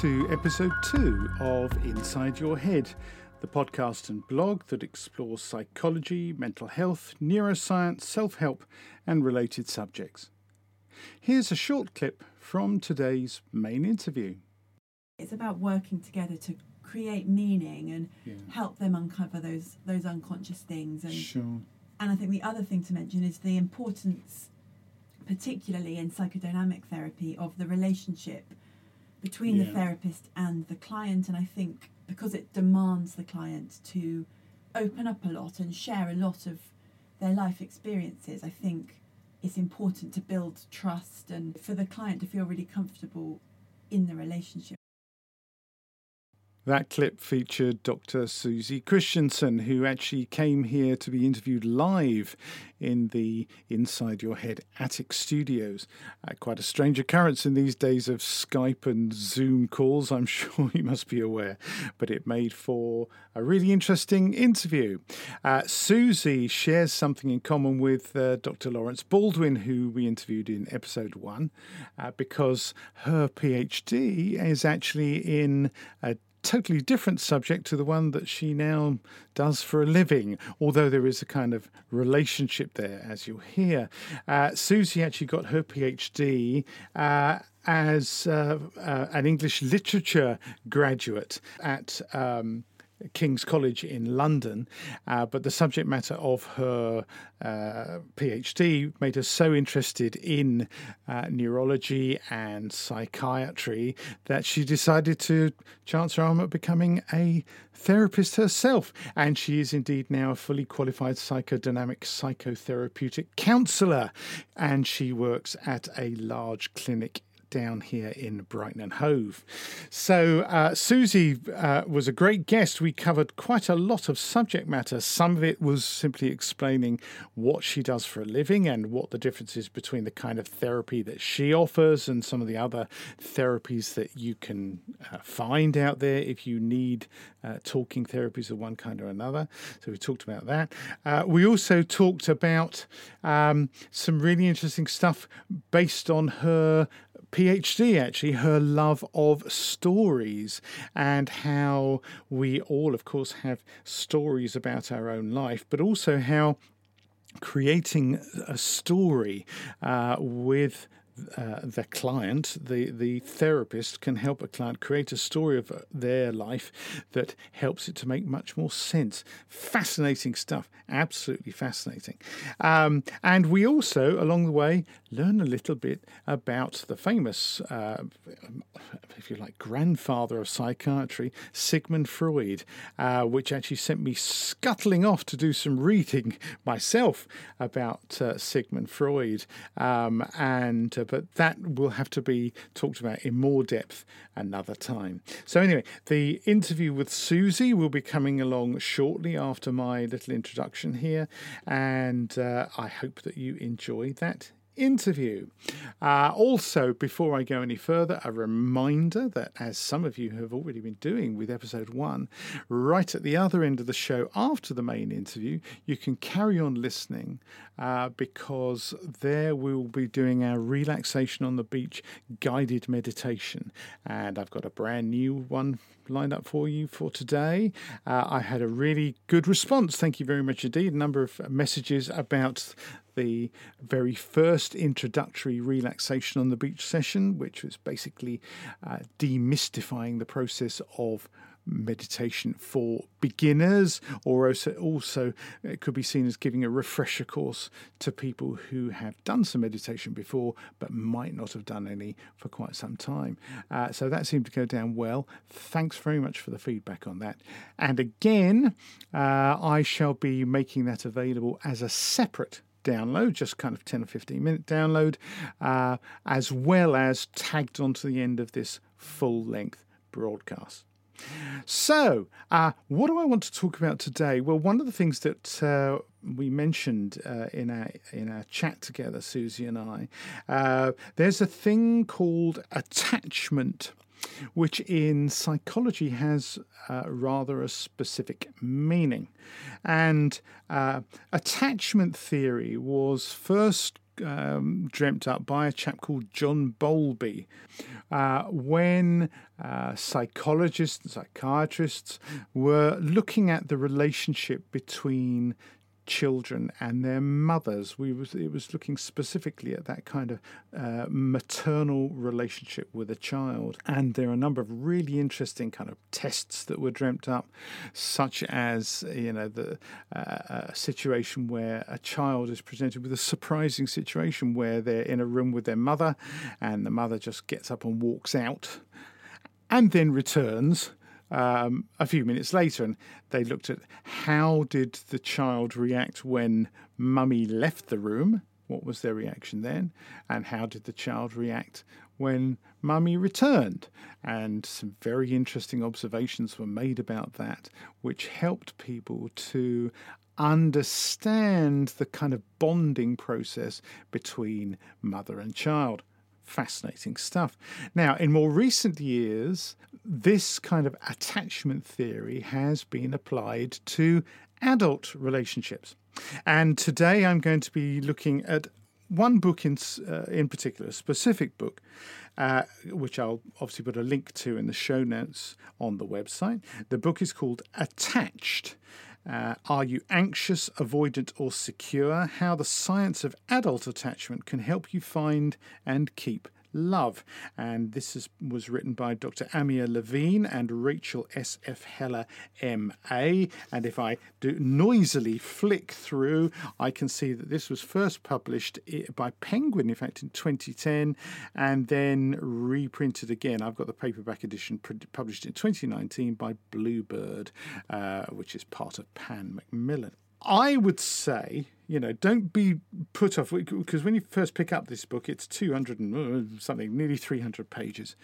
To episode two of Inside Your Head, the podcast and blog that explores psychology, mental health, neuroscience, self help, and related subjects. Here's a short clip from today's main interview. It's about working together to create meaning and Yeah. help them uncover those those unconscious things and Sure. and I think the other thing to mention is the importance particularly in psychodynamic therapy of the relationship between the therapist and the client and I think because it demands the client to open up a lot and share a lot of their life experiences I think it's important to build trust and for the client to feel really comfortable in the relationship That clip featured Dr. Susie Christensen, who actually came here to be interviewed live in the Inside Your Head attic studios. Uh, quite a strange occurrence in these days of Skype and Zoom calls, I'm sure you must be aware, but it made for a really interesting interview. Uh, Susie shares something in common with uh, Dr. Lawrence Baldwin, who we interviewed in episode one, uh, because her PhD is actually in a totally different subject to the one that she now does for a living, although there is a kind of relationship there, as you'll hear. Uh, Susie actually got her PhD. Uh, as uh, uh, an English literature graduate at um, King's College in London, uh, but the subject matter of her uh, PhD made her so interested in uh, neurology and psychiatry that she decided to chance her arm at becoming a therapist herself. And she is indeed now a fully qualified psychodynamic psychotherapeutic counsellor, and she works at a large clinic down here in Brighton and Hove. So, uh, Susie uh, was a great guest. We covered quite a lot of subject matter. Some of it was simply explaining what she does for a living and what the difference is between the kind of therapy that she offers and some of the other therapies that you can uh, find out there if you need uh, talking therapies of one kind or another. So, we talked about that. Uh, we also talked about um, some really interesting stuff based on her PhD, actually, her love of stories and how we all, of course, have stories about our own life, but also how creating a story uh, with uh, the client, the, the therapist, can help a client create a story of their life that helps it to make much more sense. Fascinating stuff, absolutely fascinating. Um, and we also, along the way, learn a little bit about the famous, uh, if you like, grandfather of psychiatry, Sigmund Freud, uh, which actually sent me scuttling off to do some reading myself about uh, Sigmund Freud. Um, and uh, but that will have to be talked about in more depth another time. So anyway, the interview with Susie will be coming along shortly after my little introduction here, and uh, I hope that you enjoy that interview. Uh, also, before I go any further, a reminder that, as some of you have already been doing with episode one, right at the other end of the show after the main interview, you can carry on listening uh, because there we will be doing our relaxation on the beach guided meditation. And I've got a brand new one lined up for you for today. Uh, I had a really good response. Thank you very much indeed. A number of messages about the very first introductory relaxation on the beach session, which was basically uh, demystifying the process of meditation for beginners, or also, also it could be seen as giving a refresher course to people who have done some meditation before but might not have done any for quite some time. Uh, so that seemed to go down well. Thanks very much for the feedback on that. And again, uh, I shall be making that available as a separate download, just kind of 10 or 15 minute download, uh, as well as tagged onto the end of this full length broadcast. So, uh, what do I want to talk about today? Well, one of the things that uh, we mentioned uh, in our in our chat together, Susie and I, uh, there's a thing called attachment which in psychology has uh, rather a specific meaning. And uh, attachment theory was first um, dreamt up by a chap called John Bowlby. Uh, when uh, psychologists and psychiatrists were looking at the relationship between children and their mothers. We was it was looking specifically at that kind of uh, maternal relationship with a child, and there are a number of really interesting kind of tests that were dreamt up, such as you know the uh, situation where a child is presented with a surprising situation where they're in a room with their mother, and the mother just gets up and walks out, and then returns um, a few minutes later, and they looked at how did the child react when mummy left the room. What was their reaction then? And how did the child react when mummy returned? And some very interesting observations were made about that, which helped people to understand the kind of bonding process between mother and child fascinating stuff. Now, in more recent years, this kind of attachment theory has been applied to adult relationships. And today I'm going to be looking at one book in, uh, in particular, a specific book, uh, which I'll obviously put a link to in the show notes on the website. The book is called Attached uh, are you anxious, avoidant, or secure? How the science of adult attachment can help you find and keep Love. And this is, was written by Dr. Amir Levine and Rachel S.F. Heller, M.A. And if I do noisily flick through, I can see that this was first published by Penguin, in fact, in 2010, and then reprinted again. I've got the paperback edition published in 2019 by Bluebird, uh, which is part of Pan Macmillan. I would say, you know, don't be put off because when you first pick up this book, it's 200 and uh, something, nearly 300 pages.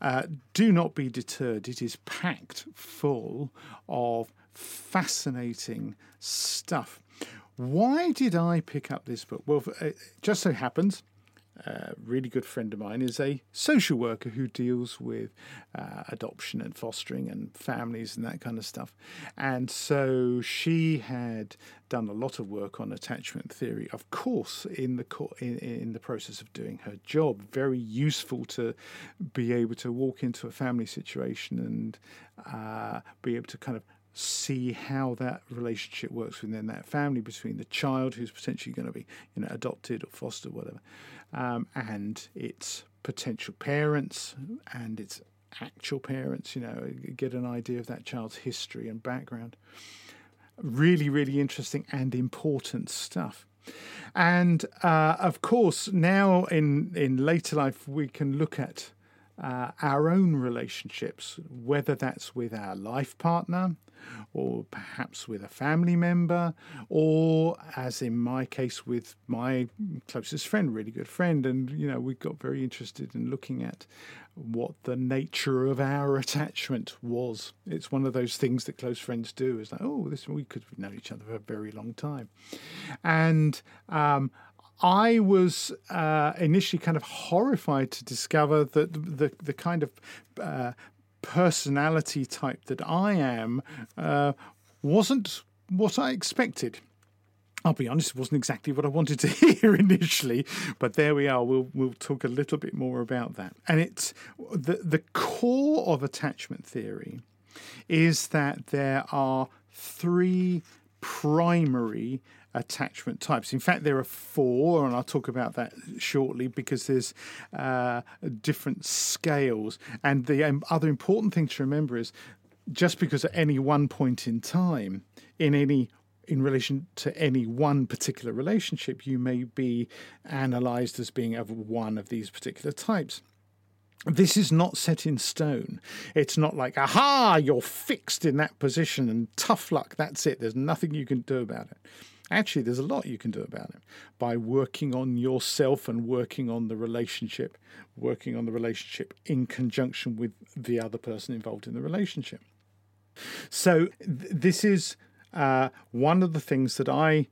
Uh, do not be deterred. It is packed full of fascinating stuff. Why did I pick up this book? Well, it uh, just so happens a really good friend of mine is a social worker who deals with uh, adoption and fostering and families and that kind of stuff. And so she had done a lot of work on attachment theory, of course, in the co- in, in the process of doing her job. Very useful to be able to walk into a family situation and uh, be able to kind of see how that relationship works within that family between the child who's potentially going to be you know adopted or fostered or whatever um, and its potential parents and its actual parents, you know, get an idea of that child's history and background. Really, really interesting and important stuff. And uh, of course, now in, in later life, we can look at uh, our own relationships, whether that's with our life partner, or perhaps with a family member, or as in my case with my closest friend, really good friend. And, you know, we got very interested in looking at what the nature of our attachment was. It's one of those things that close friends do. Is like, oh, this we could know each other for a very long time, and um, I was uh, initially kind of horrified to discover that the the, kind of uh, personality type that I am uh, wasn't what I expected. I'll be honest, it wasn't exactly what I wanted to hear initially, but there we are. We'll we'll talk a little bit more about that. And it's the the core of attachment theory is that there are three primary attachment types. In fact, there are four, and I'll talk about that shortly because there's uh, different scales. And the um, other important thing to remember is just because at any one point in time, in any in relation to any one particular relationship, you may be analysed as being of one of these particular types. This is not set in stone. It's not like, aha, you're fixed in that position and tough luck, that's it. There's nothing you can do about it. Actually, there's a lot you can do about it by working on yourself and working on the relationship, working on the relationship in conjunction with the other person involved in the relationship. So, th- this is uh, one of the things that I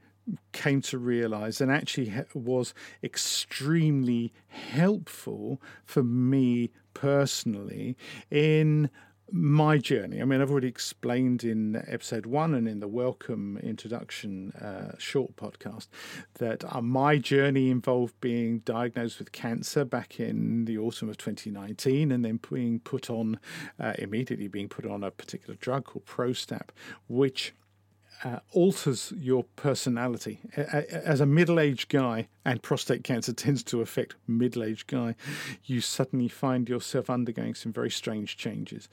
came to realize and actually was extremely helpful for me personally in my journey. I mean, I've already explained in episode one and in the welcome introduction uh, short podcast that uh, my journey involved being diagnosed with cancer back in the autumn of 2019 and then being put on, uh, immediately being put on a particular drug called Prostap, which uh, alters your personality. As a middle aged guy, and prostate cancer tends to affect middle aged guy, you suddenly find yourself undergoing some very strange changes.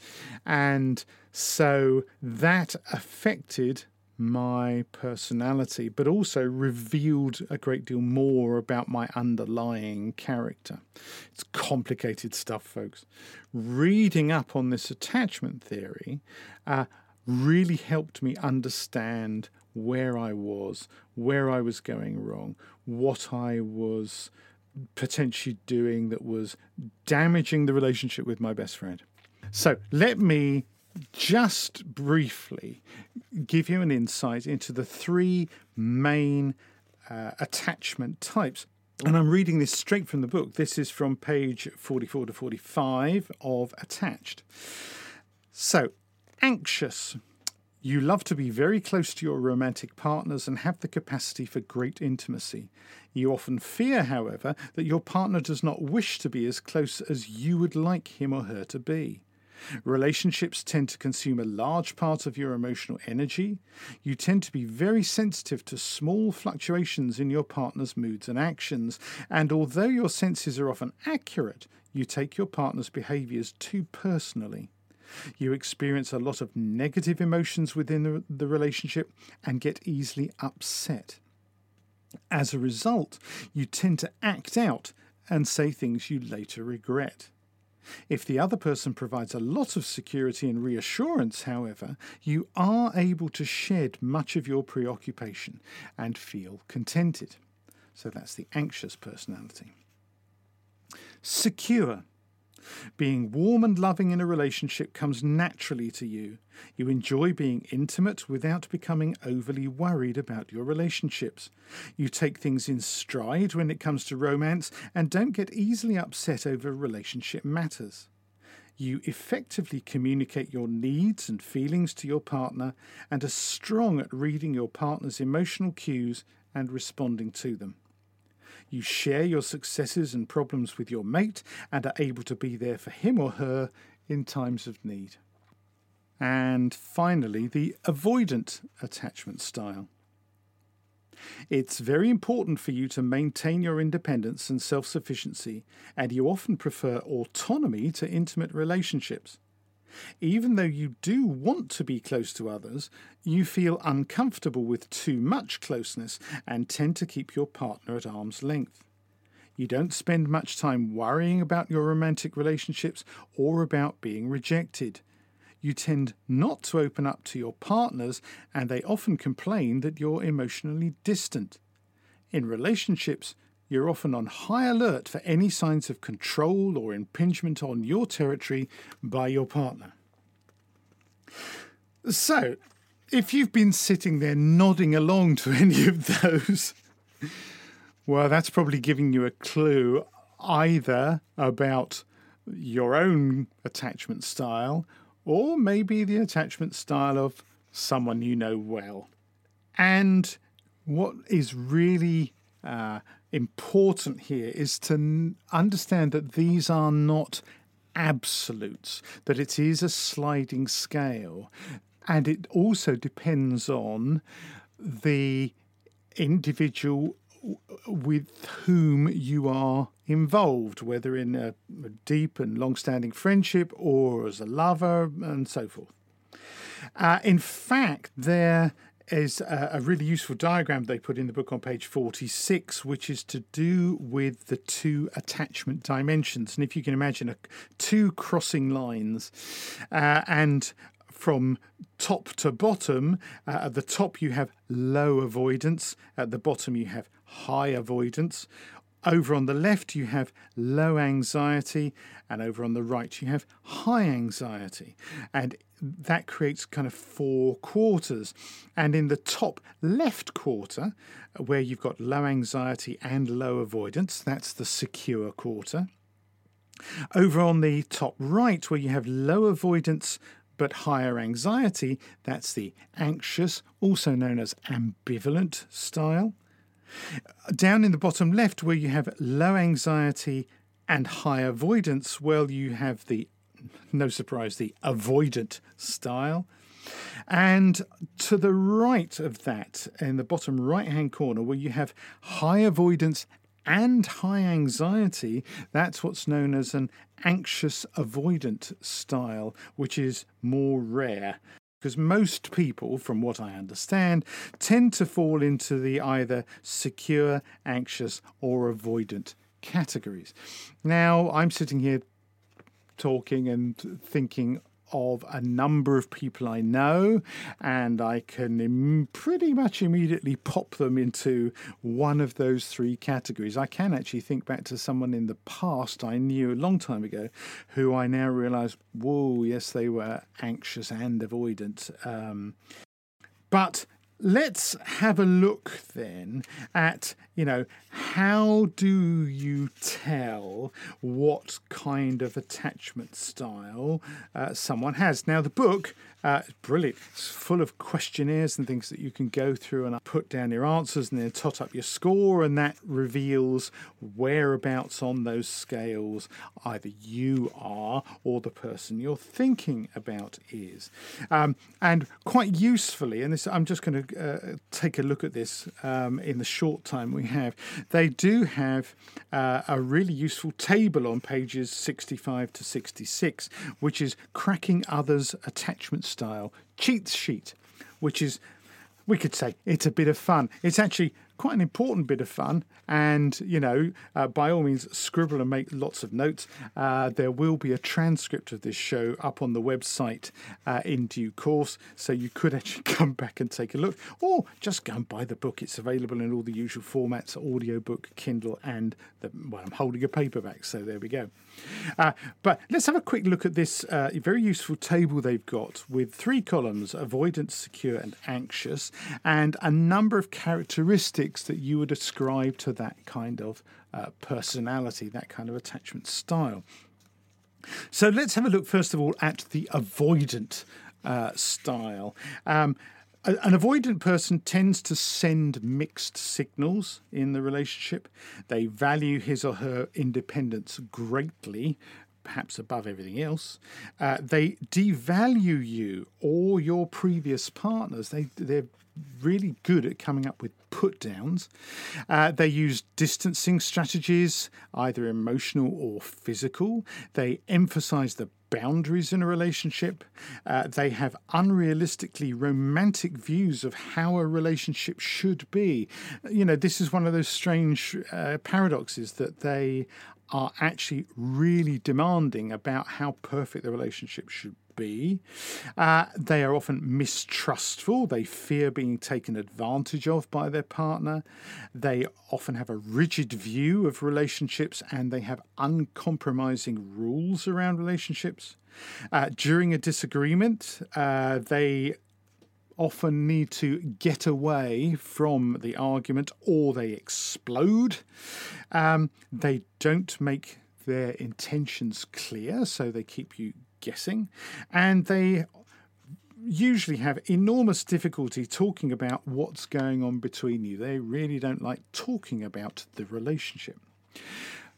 And so that affected my personality, but also revealed a great deal more about my underlying character. It's complicated stuff, folks. Reading up on this attachment theory, uh, really helped me understand where I was, where I was going wrong, what I was potentially doing that was damaging the relationship with my best friend. So let me just briefly give you an insight into the three main uh, attachment types. And I'm reading this straight from the book. This is from page 44 to 45 of Attached. So, anxious. You love to be very close to your romantic partners and have the capacity for great intimacy. You often fear, however, that your partner does not wish to be as close as you would like him or her to be. Relationships tend to consume a large part of your emotional energy. You tend to be very sensitive to small fluctuations in your partner's moods and actions, and although your senses are often accurate, you take your partner's behaviours too personally. You experience a lot of negative emotions within the, the relationship and get easily upset. As a result, you tend to act out and say things you later regret. If the other person provides a lot of security and reassurance, however, you are able to shed much of your preoccupation and feel contented. So that's the anxious personality. Secure. Being warm and loving in a relationship comes naturally to you. You enjoy being intimate without becoming overly worried about your relationships. You take things in stride when it comes to romance and don't get easily upset over relationship matters. You effectively communicate your needs and feelings to your partner and are strong at reading your partner's emotional cues and responding to them. You share your successes and problems with your mate and are able to be there for him or her in times of need. And finally, the avoidant attachment style. It's very important for you to maintain your independence and self sufficiency, and you often prefer autonomy to intimate relationships. Even though you do want to be close to others, you feel uncomfortable with too much closeness and tend to keep your partner at arm's length. You don't spend much time worrying about your romantic relationships or about being rejected. You tend not to open up to your partners, and they often complain that you're emotionally distant. In relationships, you're often on high alert for any signs of control or impingement on your territory by your partner. So, if you've been sitting there nodding along to any of those, well, that's probably giving you a clue either about your own attachment style or maybe the attachment style of someone you know well. And what is really uh, important here is to understand that these are not absolutes, that it is a sliding scale. And it also depends on the individual with whom you are involved, whether in a, deep and long standing friendship or as a lover and so forth. Uh, in fact, there is a, really useful diagram they put in the book on page 46, which is to do with the two attachment dimensions. And if you can imagine a, two crossing lines, uh, and from top to bottom, uh, at the top you have low avoidance, at the bottom you have high avoidance. Over on the left, you have low anxiety, and over on the right, you have high anxiety. And that creates kind of four quarters. And in the top left quarter, where you've got low anxiety and low avoidance, that's the secure quarter. Over on the top right, where you have low avoidance but higher anxiety, that's the anxious, also known as ambivalent style. Down in the bottom left, where you have low anxiety and high avoidance, well, you have the, no surprise, the avoidant style. And to the right of that, in the bottom right hand corner, where you have high avoidance and high anxiety, that's what's known as an anxious avoidant style, which is more rare. Because most people, from what I understand, tend to fall into the either secure, anxious, or avoidant categories. Now, I'm sitting here talking and thinking of a number of people I know, and I can Im- pretty much immediately pop them into one of those three categories. I can actually think back to someone in the past I knew a long time ago who I now realize, whoa, yes, they were anxious and avoidant. Um, but let's have a look then at you know how do you tell what kind of attachment style uh, someone has? Now the book uh, is brilliant. It's full of questionnaires and things that you can go through and put down your answers and then tot up your score and that reveals whereabouts on those scales either you are or the person you're thinking about is. Um, and quite usefully and this i'm just going to uh, take a look at this um, in the short time we have, they do have uh, a really useful table on pages 65 to 66, which is Cracking Others' Attachment Style Cheat Sheet, which is we could say it's a bit of fun. It's actually quite an important bit of fun. And, you know, uh, by all means, scribble and make lots of notes. Uh, there will be a transcript of this show up on the website uh, in due course. So you could actually come back and take a look, or just go and buy the book. It's available in all the usual formats audiobook, Kindle, and the, well, I'm holding a paperback. So there we go. Uh, but let's have a quick look at this uh, very useful table they've got with three columns avoidance, secure, and anxious, and a number of characteristics that you would ascribe to that kind of uh, personality, that kind of attachment style. So let's have a look, first of all, at the avoidant uh, style. Um, an avoidant person tends to send mixed signals in the relationship. They value his or her independence greatly, perhaps above everything else. Uh, they devalue you or your previous partners. They they're really good at coming up with put downs. Uh, they use distancing strategies, either emotional or physical. They emphasize the boundaries in a relationship. Uh, they have unrealistically romantic views of how a relationship should be. You know, this is one of those strange uh, paradoxes that they are actually really demanding about how perfect the relationship should be. Uh, they are often mistrustful. They fear being taken advantage of by their partner. They often have a rigid view of relationships and they have uncompromising rules around relationships. Uh, during a disagreement, uh, they often need to get away from the argument or they explode. Um, they don't make their intentions clear, so they keep you guessing, and they usually have enormous difficulty talking about what's going on between you. They really don't like talking about the relationship.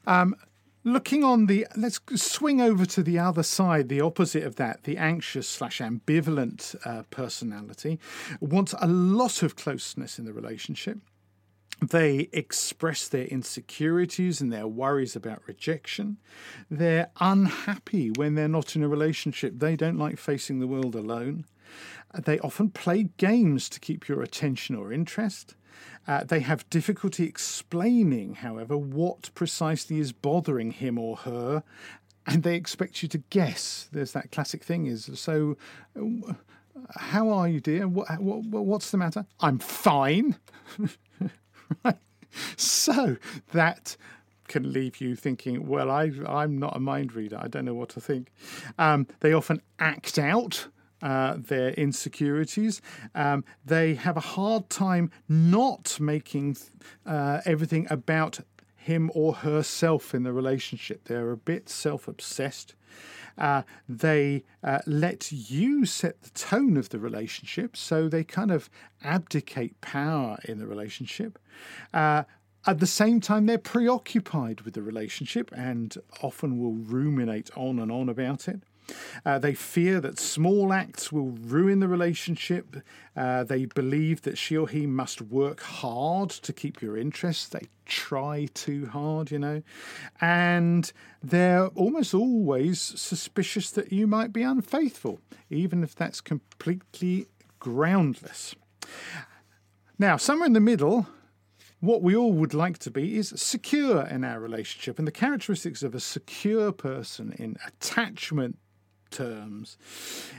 Um, looking on the, let's swing over to the other side, the opposite of that, the anxious slash ambivalent uh, personality wants a lot of closeness in the relationship. They express their insecurities and their worries about rejection. They're unhappy when they're not in a relationship. They don't like facing the world alone. They often play games to keep your attention or interest. Uh, they have difficulty explaining, however, what precisely is bothering him or her, and they expect you to guess. There's that classic thing: is so. Uh, how are you, dear? What, what, what's the matter? I'm fine. So that can leave you thinking, well, I, I'm not a mind reader. I don't know what to think. Um, they often act out. Uh, their insecurities. Um, they have a hard time not making uh, everything about him or herself in the relationship. They're a bit self obsessed. Uh, they uh, let you set the tone of the relationship, so they kind of abdicate power in the relationship. Uh, at the same time, they're preoccupied with the relationship and often will ruminate on and on about it. Uh, they fear that small acts will ruin the relationship. Uh, they believe that she or he must work hard to keep your interest. They try too hard, you know. And they're almost always suspicious that you might be unfaithful, even if that's completely groundless. Now, somewhere in the middle, what we all would like to be is secure in our relationship. And the characteristics of a secure person in attachment terms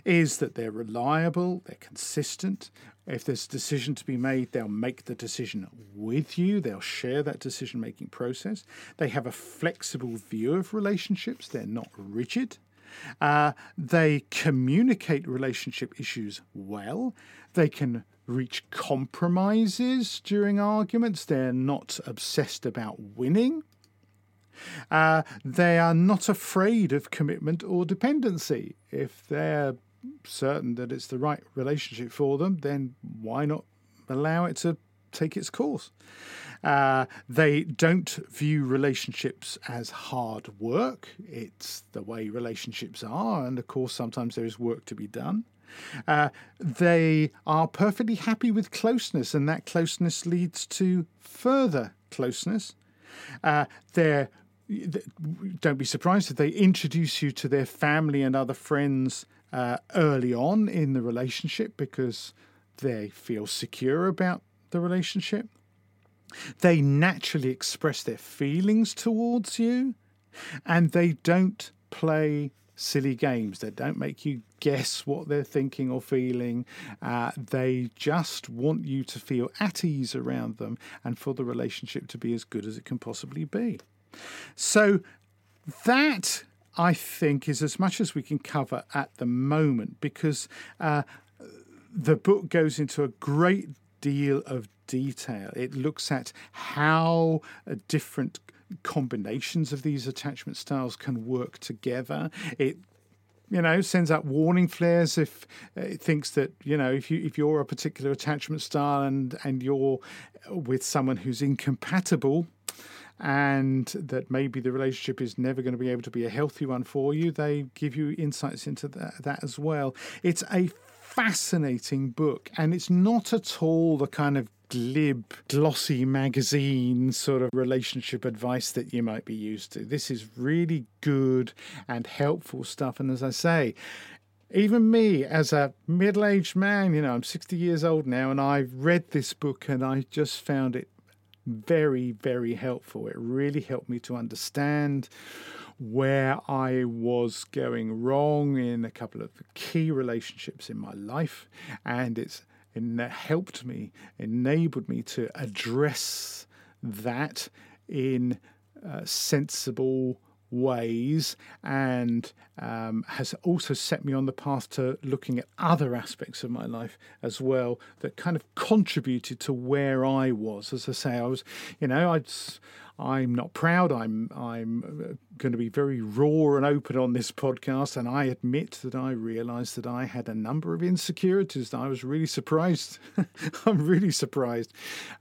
is that they're reliable, they're consistent. If there's a decision to be made, they'll make the decision with you, they'll share that decision making process. They have a flexible view of relationships, they're not rigid. Uh, they communicate relationship issues well. They can reach compromises during arguments. They're not obsessed about winning. Uh, they are not afraid of commitment or dependency. If they're certain that it's the right relationship for them, then why not allow it to take its course? Uh, they don't view relationships as hard work. It's the way relationships are, and of course, sometimes there is work to be done. Uh, they are perfectly happy with closeness, and that closeness leads to further closeness. Uh, they're don't be surprised if they introduce you to their family and other friends uh, early on in the relationship because they feel secure about the relationship. They naturally express their feelings towards you and they don't play silly games. They don't make you guess what they're thinking or feeling. Uh, they just want you to feel at ease around them and for the relationship to be as good as it can possibly be. So that I think is as much as we can cover at the moment because uh, the book goes into a great deal of detail. It looks at how uh, different combinations of these attachment styles can work together. It you know sends out warning flares if it thinks that you know if you if you're a particular attachment style and and you're with someone who's incompatible and that maybe the relationship is never going to be able to be a healthy one for you, they give you insights into that, that as well. It's a fascinating book, and it's not at all the kind of glib, glossy magazine sort of relationship advice that you might be used to. This is really good and helpful stuff. And as I say, even me as a middle aged man, you know, I'm 60 years old now, and I've read this book and I just found it very, very helpful. It really helped me to understand where I was going wrong in a couple of key relationships in my life, and it's it helped me, enabled me to address that in uh, sensible ways and um, has also set me on the path to looking at other aspects of my life as well that kind of contributed to where I was. As I say, I was, you know, I'd I'm not proud. I'm I'm uh, going to be very raw and open on this podcast, and I admit that I realised that I had a number of insecurities. I was really surprised. I'm really surprised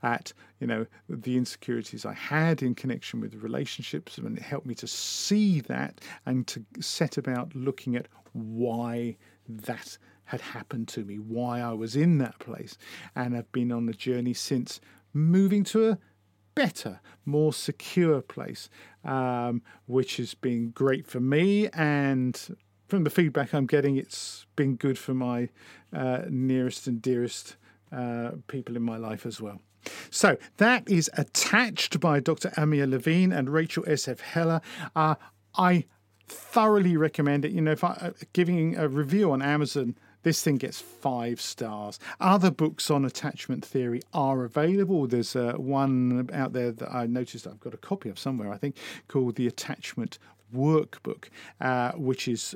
at you know the insecurities I had in connection with relationships, and it helped me to see that and to set about looking at why that had happened to me, why I was in that place, and I've been on the journey since moving to a better, more secure place, um, which has been great for me. And from the feedback I'm getting, it's been good for my uh, nearest and dearest uh, people in my life as well. So that is attached by Dr. Amir Levine and Rachel S.F. Heller. Uh, I thoroughly recommend it. You know, if I uh, giving a review on Amazon this thing gets five stars. Other books on attachment theory are available. There's uh, one out there that I noticed I've got a copy of somewhere, I think, called The Attachment workbook, uh, which is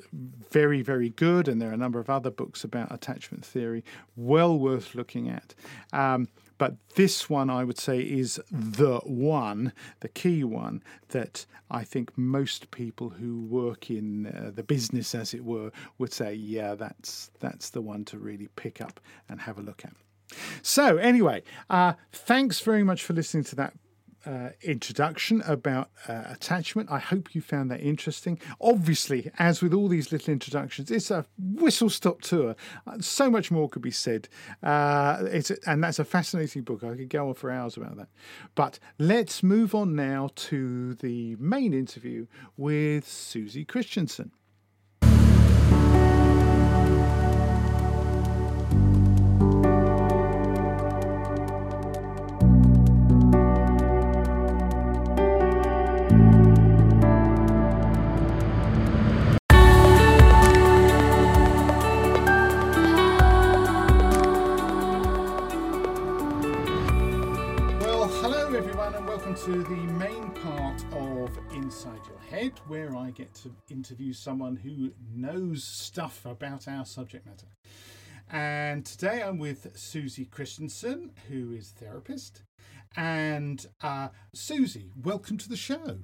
very, very good. And there are a number of other books about attachment theory, well worth looking at. Um, But this one, I would say, is the one, the key one that I think most people who work in uh, the business, as it were, would say, yeah, that's that's the one to really pick up and have a look at. So, anyway, uh, thanks very much for listening to that uh, introduction about uh, attachment. I hope you found that interesting. Obviously, as with all these little introductions, it's a whistle stop tour. Uh, so much more could be said. Uh, it's a, and that's a fascinating book. I could go on for hours about that. But let's move on now to the main interview with Susie Christensen. To the main part of Inside Your Head, where I get to interview someone who knows stuff about our subject matter. And today I'm with Susie Christensen, who is therapist. And uh, Susie, welcome to the show.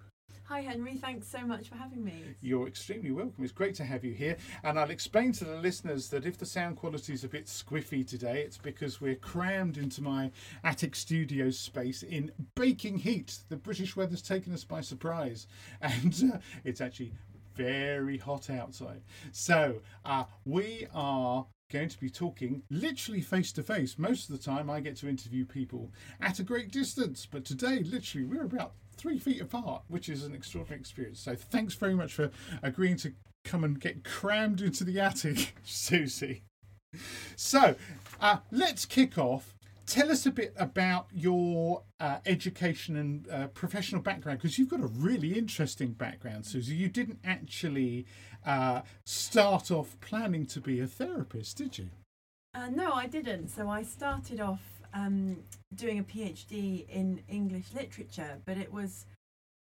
Hi, Henry. Thanks so much for having me. You're extremely welcome. It's great to have you here. And I'll explain to the listeners that if the sound quality is a bit squiffy today, it's because we're crammed into my attic studio space in baking heat. The British weather's taken us by surprise, and uh, it's actually very hot outside. So uh, we are going to be talking literally face to face. Most of the time, I get to interview people at a great distance, but today, literally, we're about three feet apart, which is an extraordinary experience. So thanks very much for agreeing to come and get crammed into the attic, Susie. So uh, let's kick off. Tell us a bit about your uh, education and uh, professional background because you've got a really interesting background, Susie. You didn't actually uh, start off planning to be a therapist, did you? Uh, no, I didn't. So I started off um, doing a PhD in English literature, but it was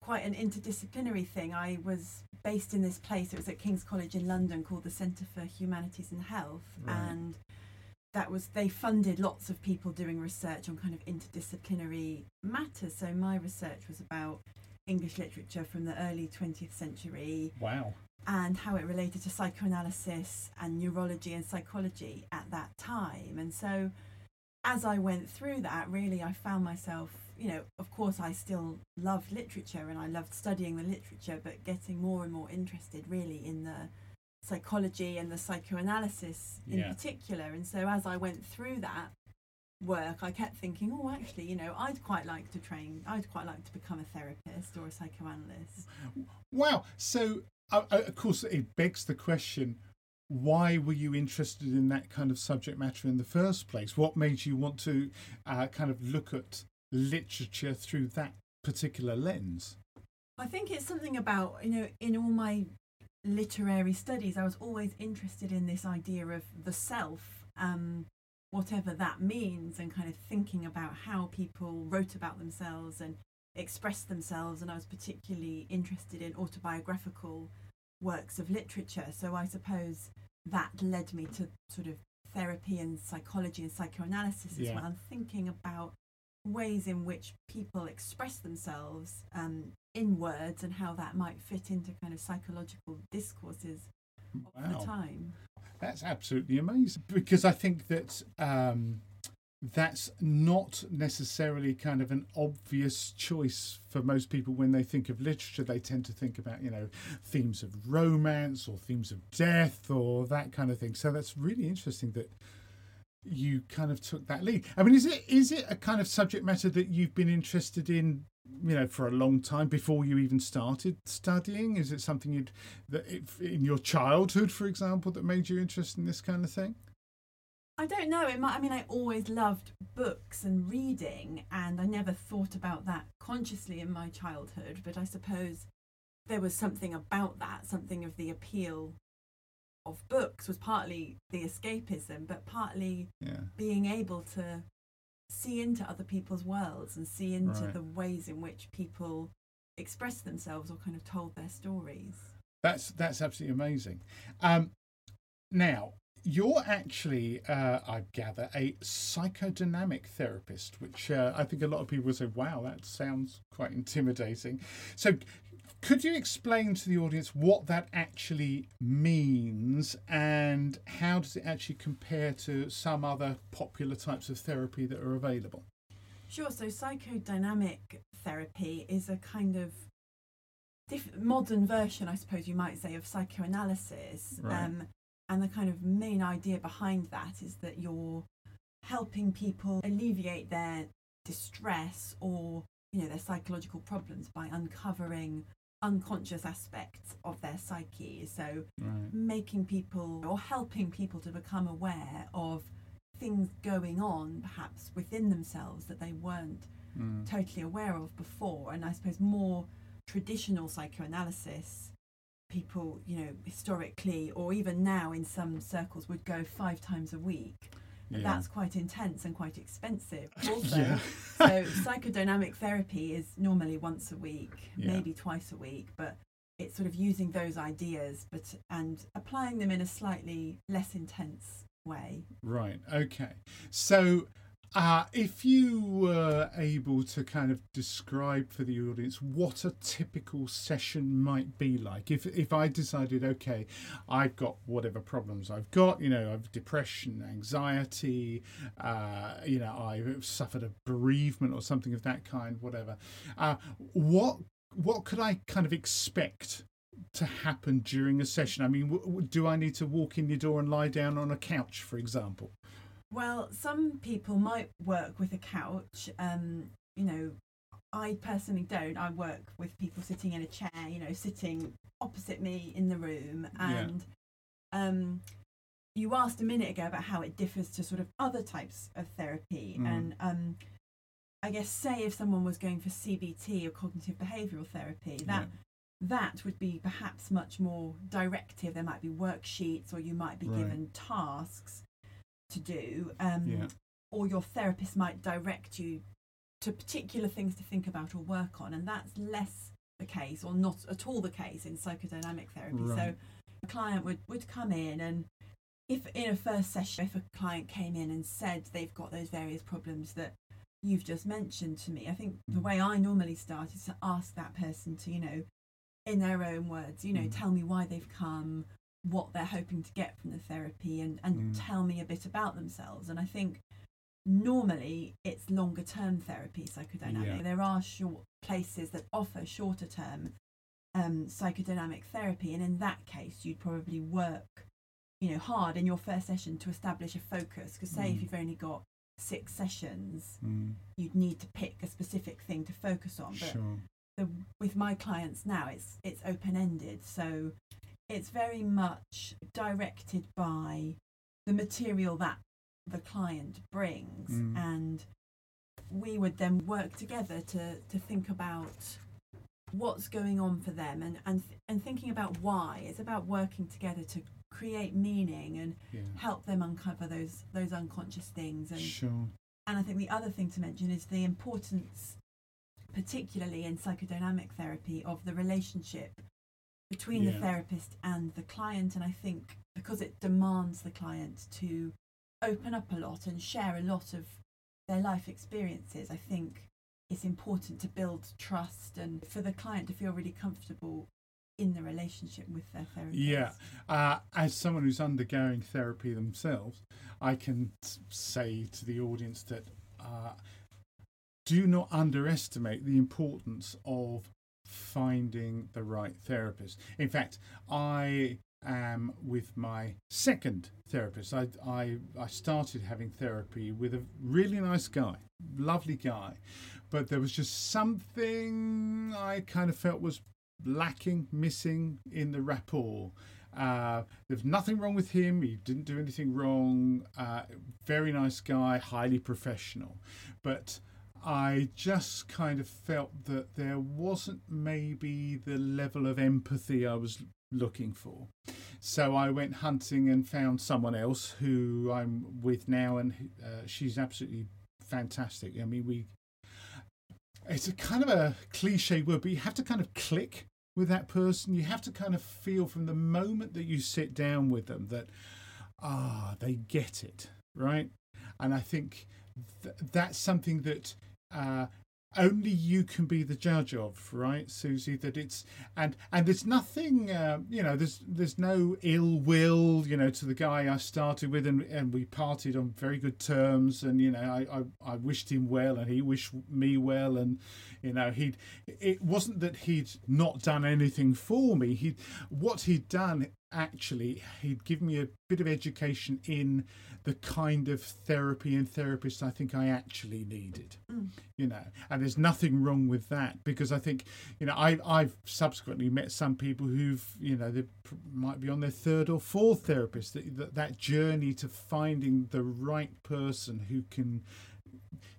quite an interdisciplinary thing. I was based in this place, it was at King's College in London called the Centre for Humanities and Health. Right. And that was, they funded lots of people doing research on kind of interdisciplinary matters. So my research was about English literature from the early 20th century. Wow. And how it related to psychoanalysis and neurology and psychology at that time. And so as I went through that, really, I found myself, you know, of course, I still loved literature and I loved studying the literature, but getting more and more interested really in the psychology and the psychoanalysis in yeah. particular. And so as I went through that work, I kept thinking, oh, actually, you know, I'd quite like to train, I'd quite like to become a therapist or a psychoanalyst. Wow. So, uh, uh of course, it begs the question why were you interested in that kind of subject matter in the first place? What made you want to uh, kind of look at literature through that particular lens? I think it's something about, you know, in all my literary studies, I was always interested in this idea of the self, um, whatever that means, and kind of thinking about how people wrote about themselves and expressed themselves. And I was particularly interested in autobiographical works of literature. So I suppose that led me to sort of therapy and psychology and psychoanalysis as yeah. well, and thinking about ways in which people express themselves um, in words and how that might fit into kind of psychological discourses wow. of the time. That's absolutely amazing because I think that um, that's not necessarily kind of an obvious choice for most people when they think of literature. They tend to think about, you know, themes of romance or themes of death or that kind of thing. So that's really interesting that you kind of took that lead. I mean, is it is it a kind of subject matter that you've been interested in, you know, for a long time before you even started studying? Is it something you'd that if, in your childhood, for example, that made you interested in this kind of thing? I don't know. It might, I mean, I always loved books and reading, and I never thought about that consciously in my childhood. But I suppose there was something about that, something of the appeal of books was partly the escapism, but partly yeah. being able to see into other people's worlds and see into right. the ways in which people express themselves or kind of told their stories. That's that's absolutely amazing. Um, now, you're actually, uh, I gather, a psychodynamic therapist, which uh, I think a lot of people say, wow, that sounds quite intimidating. So, could you explain to the audience what that actually means and how does it actually compare to some other popular types of therapy that are available? Sure. So, psychodynamic therapy is a kind of diff- modern version, I suppose you might say, of psychoanalysis. Right. Um, and the kind of main idea behind that is that you're helping people alleviate their distress or you know their psychological problems by uncovering unconscious aspects of their psyche so Right. making people or helping people to become aware of things going on perhaps within themselves that they weren't Mm. totally aware of before and i suppose more traditional psychoanalysis people you know historically or even now in some circles would go five times a week Yeah. that's quite intense and quite expensive also Yeah. so psychodynamic therapy is normally once a week Yeah. maybe twice a week but it's sort of using those ideas but and applying them in a slightly less intense way Right. Okay. So, uh, if you were able to kind of describe for the audience what a typical session might be like, if if I decided, okay, I've got whatever problems I've got, you know, I've depression, anxiety, uh, you know, I've suffered a bereavement or something of that kind, whatever. Uh, what what could I kind of expect to happen during a session? I mean, w- do I need to walk in your door and lie down on a couch, for example? Well, some people might work with a couch. Um, you know, I personally don't. I work with people sitting in a chair, you know, sitting opposite me in the room. Yeah. And um, you asked a minute ago about how it differs to sort of other types of therapy. Mm. And um, I guess, say, if someone was going for CBT or cognitive behavioural therapy, that that would be perhaps much more directive. There might be worksheets, or you might be Right. given tasks to do, um, Yeah. or your therapist might direct you to particular things to think about or work on, and that's less the case, or not at all the case in psychodynamic therapy. So, a client would would come in and. If in a first session, if a client came in and said they've got those various problems that you've just mentioned to me, I think the Mm. way I normally start is to ask that person to, you know, in their own words, you know, Mm. tell me why they've come, what they're hoping to get from the therapy, and, and Mm. tell me a bit about themselves. And I think normally it's longer term therapy, psychodynamic. Yeah. There are short places that offer shorter term um, psychodynamic therapy, and in that case, you'd probably work, you know, hard in your first session to establish a focus. Because say if Mm. you've only got six sessions, Mm, you'd need to pick a specific thing to focus on. But sure. the, with my clients now it's it's open ended so it's very much directed by the material that the client brings Mm. and we would then work together to to think about what's going on for them and and and thinking about why it's about working together to create meaning and Yeah. help them uncover those those unconscious things and Sure. and I think the other thing to mention is the importance, particularly in psychodynamic therapy, of the relationship between the therapist and the client. And I think because it demands the client to open up a lot and share a lot of their life experiences, I think it's important to build trust and for the client to feel really comfortable in the relationship with their therapist. Yeah. Uh, as someone who's undergoing therapy themselves, I can say to the audience that uh, do not underestimate the importance of finding the right therapist. In fact, I am with my second therapist. I, I, I started having therapy with a really nice guy, lovely guy, but there was just something I kind of felt was lacking, missing in the rapport. Uh, there's nothing wrong with him. He didn't do anything wrong. Uh, very nice guy, highly professional. But I just kind of felt that there wasn't maybe the level of empathy I was looking for. So I went hunting and found someone else who I'm with now, and uh, she's absolutely fantastic. I mean, we. It's a kind of a cliche word, but you have to kind of click with that person. You have to kind of feel from the moment that you sit down with them that ah, they get it, right? And I think th- that's something that uh, only you can be the judge of right susie? That it's and and there's nothing uh, you know there's there's no ill will you know to the guy i started with and, and we parted on very good terms and you know I, I i wished him well and he wished me well and you know he'd it wasn't that he'd not done anything for me. He what he'd done actually he'd give me a bit of education in the kind of therapy and therapist I think I actually needed. Mm. You know, and there's nothing wrong with that because I think, you know, I I've subsequently met some people who've, you know, they might be on their third or fourth therapist. That, that that journey to finding the right person who can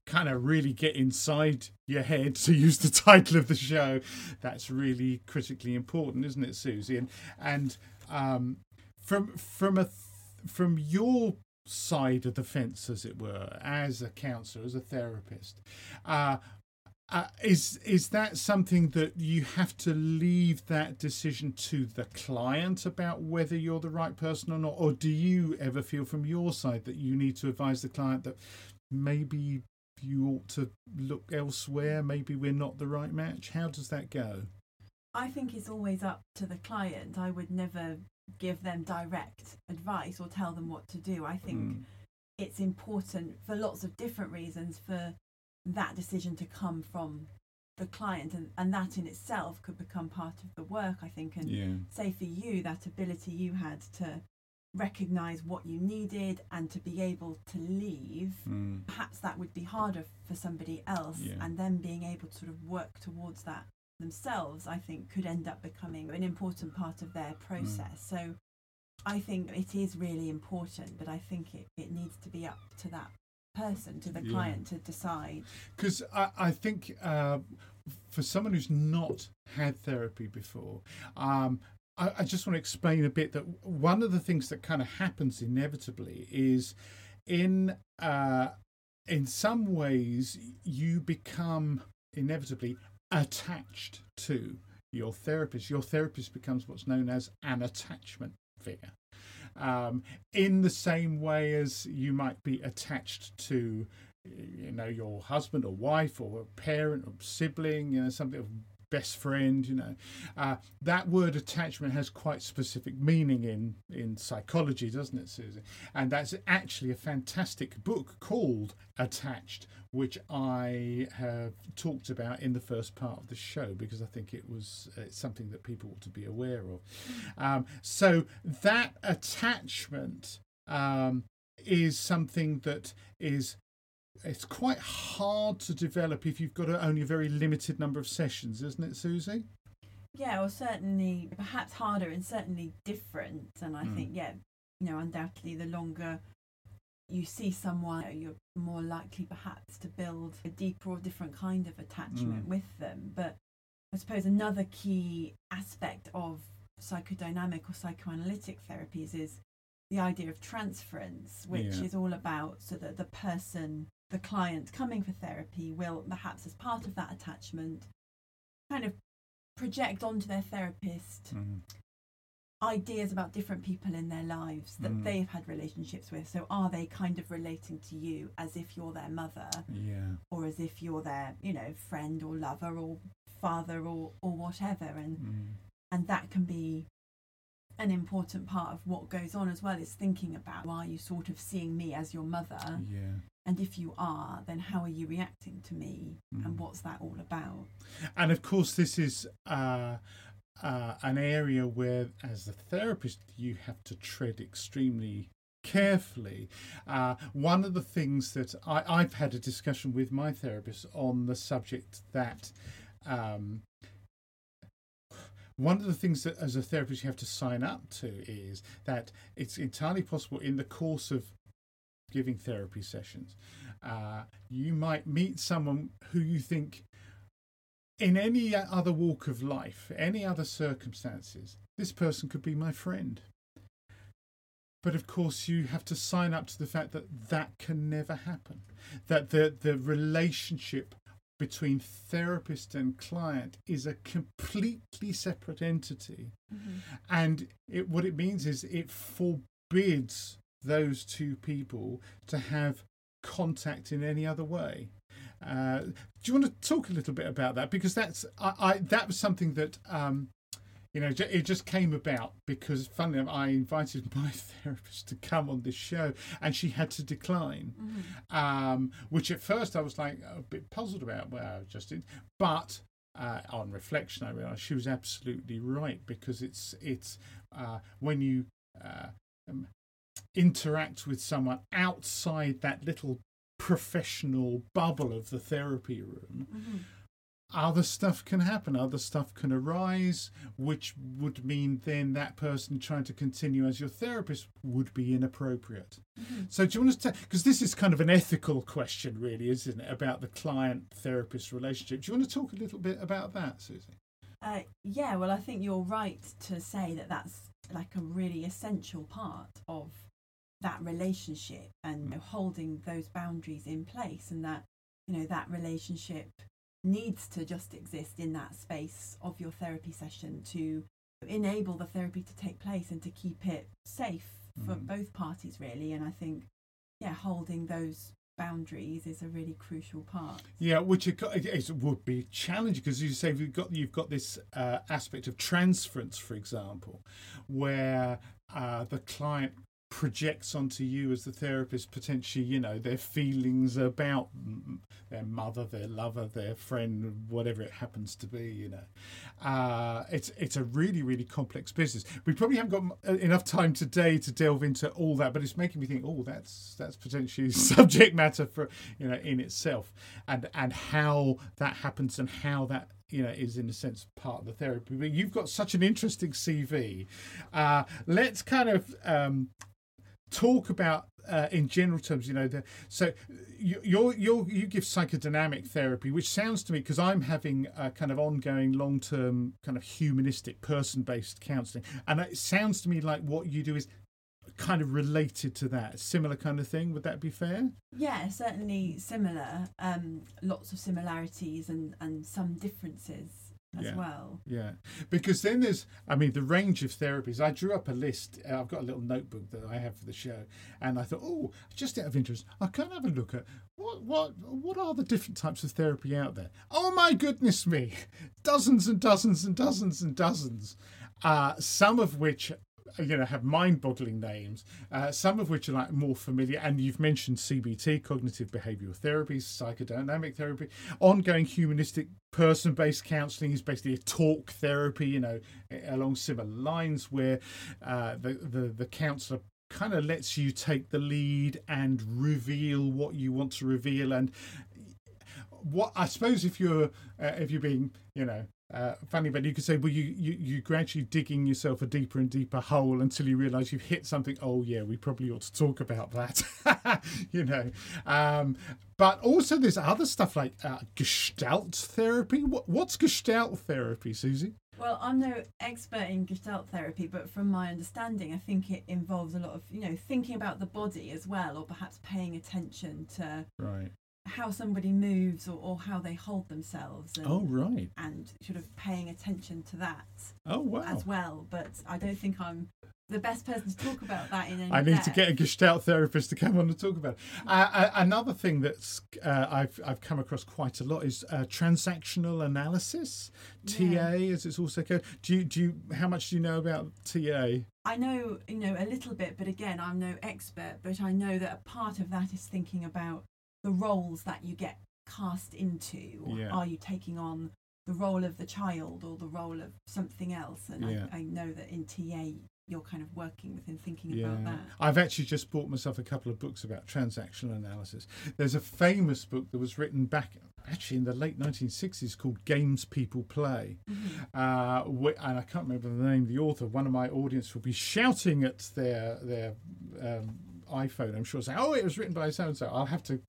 kind of really get inside your head to use the title of the show that's really critically important isn't it susie and and um, from from a from your side of the fence, as it were, as a counsellor, as a therapist. Uh, uh, is is that something that you have to leave that decision to the client about whether you're the right person or not, or do you ever feel from your side that you need to advise the client that maybe you ought to look elsewhere, maybe we're not the right match? How does that go? I think it's always up to the client. I would never give them direct advice or tell them what to do. I think mm. it's important for lots of different reasons for that decision to come from the client and, and that in itself could become part of the work i think and yeah. say for you that ability you had to recognize what you needed and to be able to leave mm. perhaps that would be harder for somebody else yeah. and then being able to sort of work towards that themselves, I think, could end up becoming an important part of their process. Mm. So I think it is really important, but I think it, it needs to be up to that person, to the yeah. client to decide. Because I, I think uh, for someone who's not had therapy before, um, I, I just want to explain a bit that one of the things that kind of happens inevitably is in uh, in some ways you become inevitably attached to your therapist. Your therapist becomes what's known as an attachment figure. Um, in the same way as you might be attached to you know your husband or wife or a parent or sibling you know something best friend you know. Uh, that word attachment has quite specific meaning in in psychology doesn't it susie? And that's actually a fantastic book called attached which i have talked about in the first part of the show because i think it was uh, something that people ought to be aware of. Um, so that attachment um, is something that is it's quite hard to develop if you've got only a very limited number of sessions, isn't it, Susie? Yeah, or certainly perhaps harder and certainly different. And I mm. think, yeah, you know, undoubtedly the longer you see someone, you're more likely perhaps to build a deeper or different kind of attachment mm. with them. But I suppose another key aspect of psychodynamic or psychoanalytic therapies is the idea of transference, which yeah. is all about so that the person the client coming for therapy will perhaps as part of that attachment kind of project onto their therapist mm. ideas about different people in their lives that mm. they've had relationships with so are they kind of relating to you as if you're their mother yeah or as if you're their you know friend or lover or father or or whatever and mm. and that can be an important part of what goes on as well is thinking about why are you sort of seeing me as your mother yeah and if you are then how are you reacting to me mm. and what's that all about and of course this is uh, uh, an area where as a therapist you have to tread extremely carefully. Uh, one of the things that I, I've had a discussion with my therapist on the subject that um, one of the things that as a therapist you have to sign up to is that it's entirely possible in the course of giving therapy sessions uh, you might meet someone who you think in any other walk of life any other circumstances this person could be my friend but of course you have to sign up to the fact that that can never happen that the the relationship between therapist and client is a completely separate entity. Mm-hmm. And it, what it means is it forbids those two people to have contact in any other way. Uh, do you want to talk a little bit about that? Because that's I, I that was something that um, you know it just came about because funny enough, I invited my therapist to come on this show and she had to decline, mm-hmm. um, which at first I was like a bit puzzled about. Well, just but uh, on reflection, I realised she was absolutely right because it's it's uh, when you uh, um, interact with someone outside that little professional bubble of the therapy room, mm-hmm. other stuff can happen, other stuff can arise, which would mean then that person trying to continue as your therapist would be inappropriate. Mm-hmm. So, do you want to because this is kind of an ethical question, really, isn't it, about the client therapist relationship? Do you want to talk a little bit about that, Susie? Uh, yeah, well, I think you're right to say that that's like a really essential part of that relationship and you know, holding those boundaries in place and that you know that relationship needs to just exist in that space of your therapy session to enable the therapy to take place and to keep it safe for mm. both parties really. And i think yeah holding those boundaries is a really crucial part. Yeah which it, it would be challenging because you say you've got you've got this uh, aspect of transference for example where uh, the client projects onto you as the therapist potentially you know their feelings about their mother their lover their friend whatever it happens to be you know. Uh, it's it's a really really complex business. We probably haven't got uh, enough time today to delve into all that but it's making me think oh that's that's potentially subject matter for you know in itself. And and how that happens and how that you know is in a sense part of the therapy. But you've got such an interesting cv uh, let's kind of um, talk about uh, in general terms you know the, so you you you give psychodynamic therapy which sounds to me because i'm having a kind of ongoing long-term kind of humanistic person-based counseling and it sounds to me like what you do is kind of related to that. Similar kind of thing would that be fair? Yeah certainly similar. Um lots of similarities and and some differences as yeah. well. Yeah, because then there's, I mean, the range of therapies. I drew up a list. Uh, I've got a little notebook that I have for the show, and I thought, oh, just out of interest, I can have a look at what what what are the different types of therapy out there. Oh my goodness me, dozens and dozens and dozens and dozens. Uh, some of which you know have mind-boggling names uh, some of which are like more familiar and you've mentioned cbt cognitive behavioral therapy psychodynamic therapy ongoing humanistic person-based counseling is basically a talk therapy you know along similar lines where uh, the, the the counselor kind of lets you take the lead and reveal what you want to reveal. And what I suppose if you're uh, if you're being you know uh, funny, but you could say, well, you, you you gradually digging yourself a deeper and deeper hole until you realise you've hit something. Oh yeah, we probably ought to talk about that, you know. Um, but also, there's other stuff like uh, Gestalt therapy. What, what's Gestalt therapy, Susie? Well, I'm no expert in Gestalt therapy, but from my understanding, I think it involves a lot of you know thinking about the body as well, or perhaps paying attention to right how somebody moves or, or how they hold themselves. And, oh, right. And sort of paying attention to that. Oh, wow. As well. But I don't think I'm the best person to talk about that in any I need depth. to get a Gestalt therapist to come on and talk about it. Uh, another thing that's uh, I've I've come across quite a lot is uh, transactional analysis, yeah. TA, as it's also called. Do you do you how much do you know about TA? I know you know a little bit, but again, I'm no expert. But I know that a part of that is thinking about the roles that you get cast into or yeah. are you taking on the role of the child or the role of something else and yeah. I, I, know that in ta you're kind of working with and thinking yeah. about that i've actually just bought myself a couple of books about transactional analysis there's a famous book that was written back actually in the late 1960s called games people play mm-hmm. uh, and i can't remember the name of the author one of my audience will be shouting at their their um, iPhone, I'm sure, saying, "Oh, it was written by so and so." I'll have to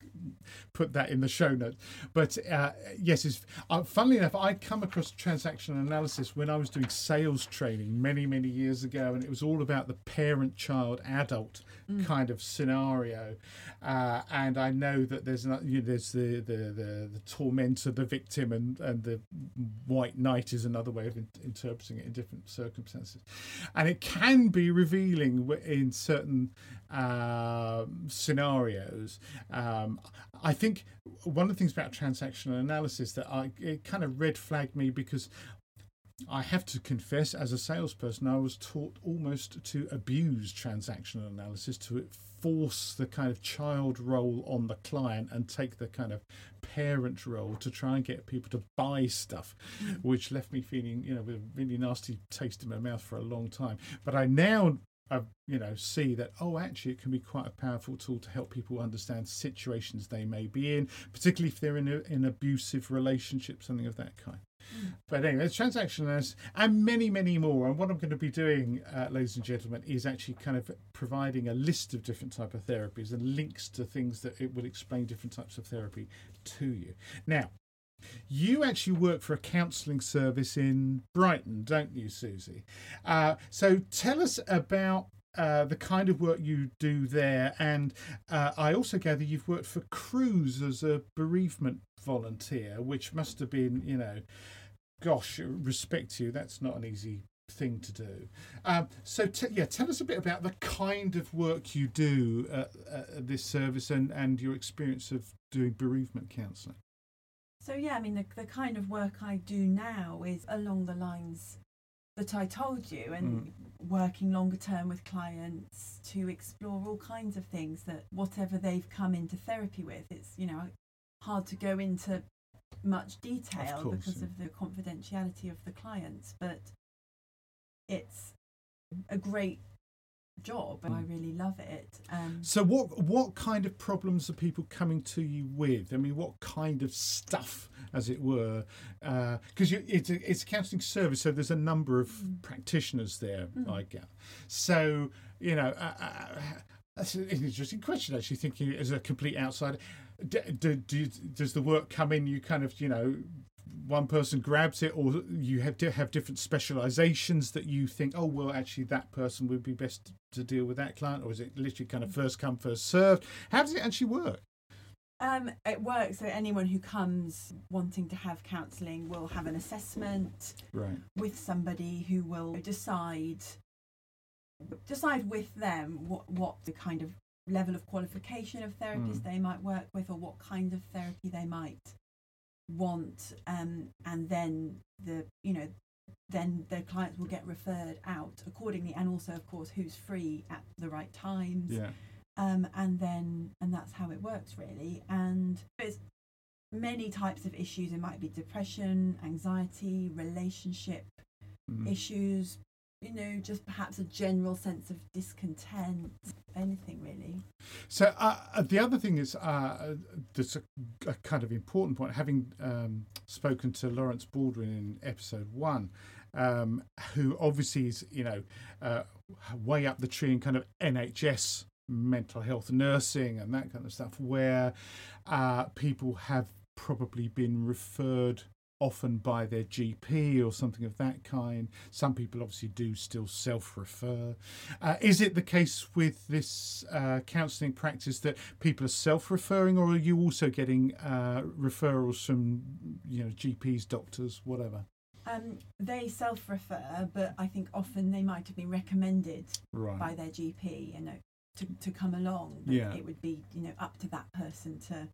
put that in the show notes. But uh, yes, it's uh, funnily enough, I'd come across transactional analysis when I was doing sales training many, many years ago, and it was all about the parent-child-adult mm. kind of scenario. Uh, and I know that there's not, you know, there's the, the the the tormentor, the victim, and and the white knight is another way of in- interpreting it in different circumstances, and it can be revealing in certain um, scenarios. Um, I think one of the things about transactional analysis that I it kind of red flagged me because I have to confess, as a salesperson, I was taught almost to abuse transactional analysis to force the kind of child role on the client and take the kind of parent role to try and get people to buy stuff, which left me feeling, you know, with a really nasty taste in my mouth for a long time. But I now I, you know, see that oh, actually, it can be quite a powerful tool to help people understand situations they may be in, particularly if they're in a, in abusive relationship, something of that kind. Mm. But anyway, it's transaction analysis and many, many more. And what I'm going to be doing, uh, ladies and gentlemen, is actually kind of providing a list of different type of therapies and links to things that it will explain different types of therapy to you. Now, you actually work for a counselling service in Brighton, don't you, Susie? Uh, so tell us about uh, the kind of work you do there. And uh, I also gather you've worked for Cruse as a bereavement volunteer, which must have been, you know, gosh, respect you. That's not an easy thing to do. Um, so, t- yeah, tell us a bit about the kind of work you do at, at this service and, and your experience of doing bereavement counselling. So yeah, I mean the the kind of work I do now is along the lines that I told you and mm. working longer term with clients to explore all kinds of things that whatever they've come into therapy with it's you know hard to go into much detail of course, because yeah. of the confidentiality of the clients but it's a great job and I mm. really love it. Um, so what what kind of problems are people coming to you with? I mean, what kind of stuff, as it were? Because uh, it's a it's a counselling service, so there's a number of mm. practitioners there. Mm. I get so you know. Uh, uh, that's an interesting question. Actually, thinking as a complete outsider, do, do, do, does the work come in? You kind of, you know, one person grabs it, or you have to have different specializations that you think, oh well, actually that person would be best to deal with that client, or is it literally kind of first come first served? How does it actually work? Um, it works. So anyone who comes wanting to have counselling will have an assessment right. with somebody who will decide decide with them what what the kind of level of qualification of therapist mm. they might work with or what kind of therapy they might want um, and then the you know then the clients will get referred out accordingly and also of course who's free at the right times. Yeah. Um, and then and that's how it works really. And there's many types of issues. It might be depression anxiety relationship mm. issues you know, just perhaps a general sense of discontent, anything really. So uh, uh, the other thing is uh, that's a, a, kind of important point. Having um, spoken to Lawrence Baldwin in episode one, um, who obviously is you know uh, way up the tree in kind of NHS mental health nursing and that kind of stuff, where uh, people have probably been referred often by their GP or something of that kind. Some people obviously do still self refer. Uh, is it the case with this uh, counselling practice that people are self referring, or are you also getting uh, referrals from you know GPs, doctors, whatever? Um, they self refer, but I think often they might have been recommended right. by their GP, you know, to, to come along. But yeah. it would be, you know, up to that person to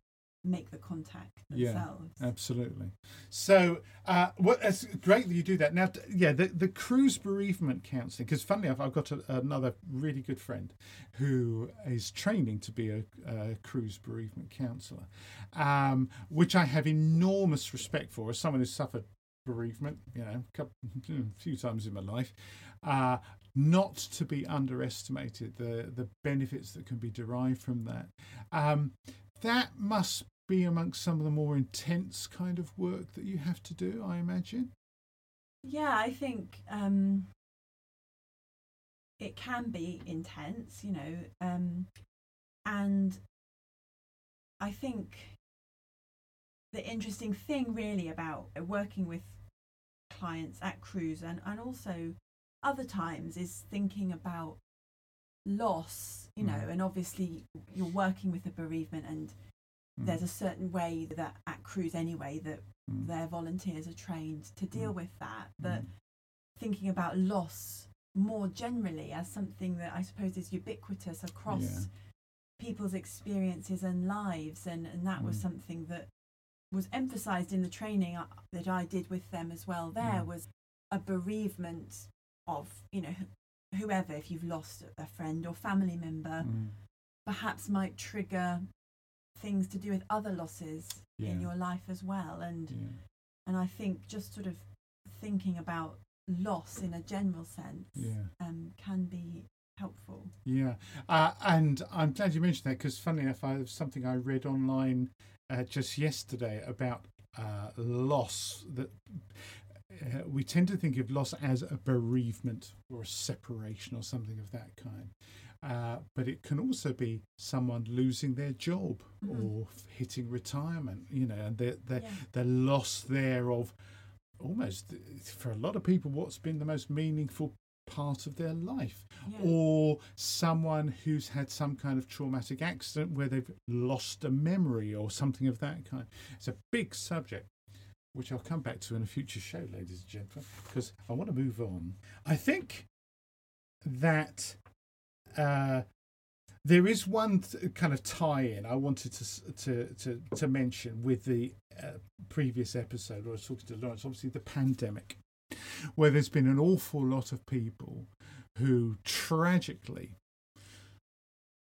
make the contact themselves. Yeah, absolutely. So, uh, well, it's great that you do that. Now, yeah, the, the Cruse bereavement counselling, because funnily enough, I've got a, another really good friend who is training to be a, a Cruse bereavement counsellor, um, which I have enormous respect for as someone who's suffered bereavement, you know, a, couple, a few times in my life. Uh, not to be underestimated the the benefits that can be derived from that. Um, that must be amongst some of the more intense kind of work that you have to do, I imagine. Yeah, I think um, it can be intense, you know, um, and I think the interesting thing really about working with clients at Cruse and, and also other times is thinking about loss, you know, mm. and obviously you're working with a bereavement and mm. there's a certain way that at Cruse anyway that mm. their volunteers are trained to deal mm. with that. But mm. thinking about loss more generally as something that I suppose is ubiquitous across Yeah. people's experiences and lives, and, and that was Mm. something that was emphasized in the training that I did with them as well. There was a bereavement of you know whoever if you've lost a friend or family member Mm. perhaps might trigger things to do with other losses in your life as well and Yeah. and I think just sort of thinking about loss in a general sense Yeah. um, can be helpful. Yeah, uh, and I'm glad you mentioned that because, funnily enough, I have something I read online uh, just yesterday about uh, loss. That uh, we tend to think of loss as a bereavement or a separation or something of that kind, uh, but it can also be someone losing their job Mhm. or hitting retirement. You know, and the the Yeah. the loss there of almost for a lot of people what's been the most meaningful part of their life Yeah. or someone who's had some kind of traumatic accident where they've lost a memory or something of that kind. It's a big subject, which I'll come back to in a future show, ladies and gentlemen, because I want to move on. I think that uh, there is one th- kind of tie-in I wanted to to to, to mention with the uh, previous episode, where I was talking to Lawrence. Obviously, the pandemic, where there's been an awful lot of people who tragically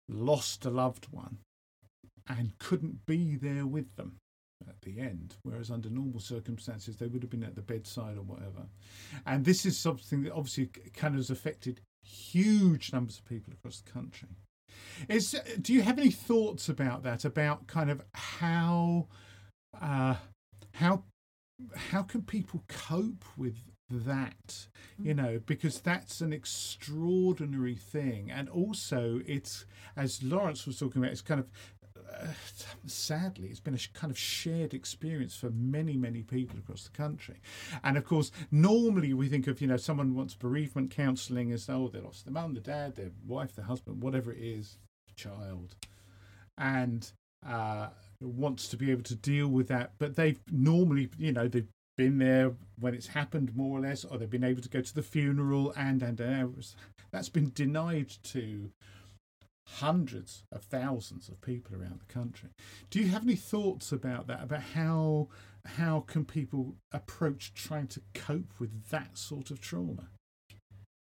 lost a loved one and couldn't be there with them at the end, whereas under normal circumstances they would have been at the bedside or whatever. And this is something that obviously kind of has affected huge numbers of people across the country. Is do you have any thoughts about that? About kind of how uh, how how can people cope with that? You know, because that's an extraordinary thing, and also it's as Lawrence was talking about, it's kind of uh, sadly, it's been a kind of shared experience for many, many people across the country. And of course, normally we think of, you know, someone wants bereavement counselling as, oh, they lost their mum, their dad, their wife, their husband, whatever it is, child. And uh, wants to be able to deal with that. But they've normally, you know, they've been there when it's happened more or less, or they've been able to go to the funeral and, and, and that's been denied to hundreds of thousands of people around the country. Do you have any thoughts about that? About how how can people approach trying to cope with that sort of trauma?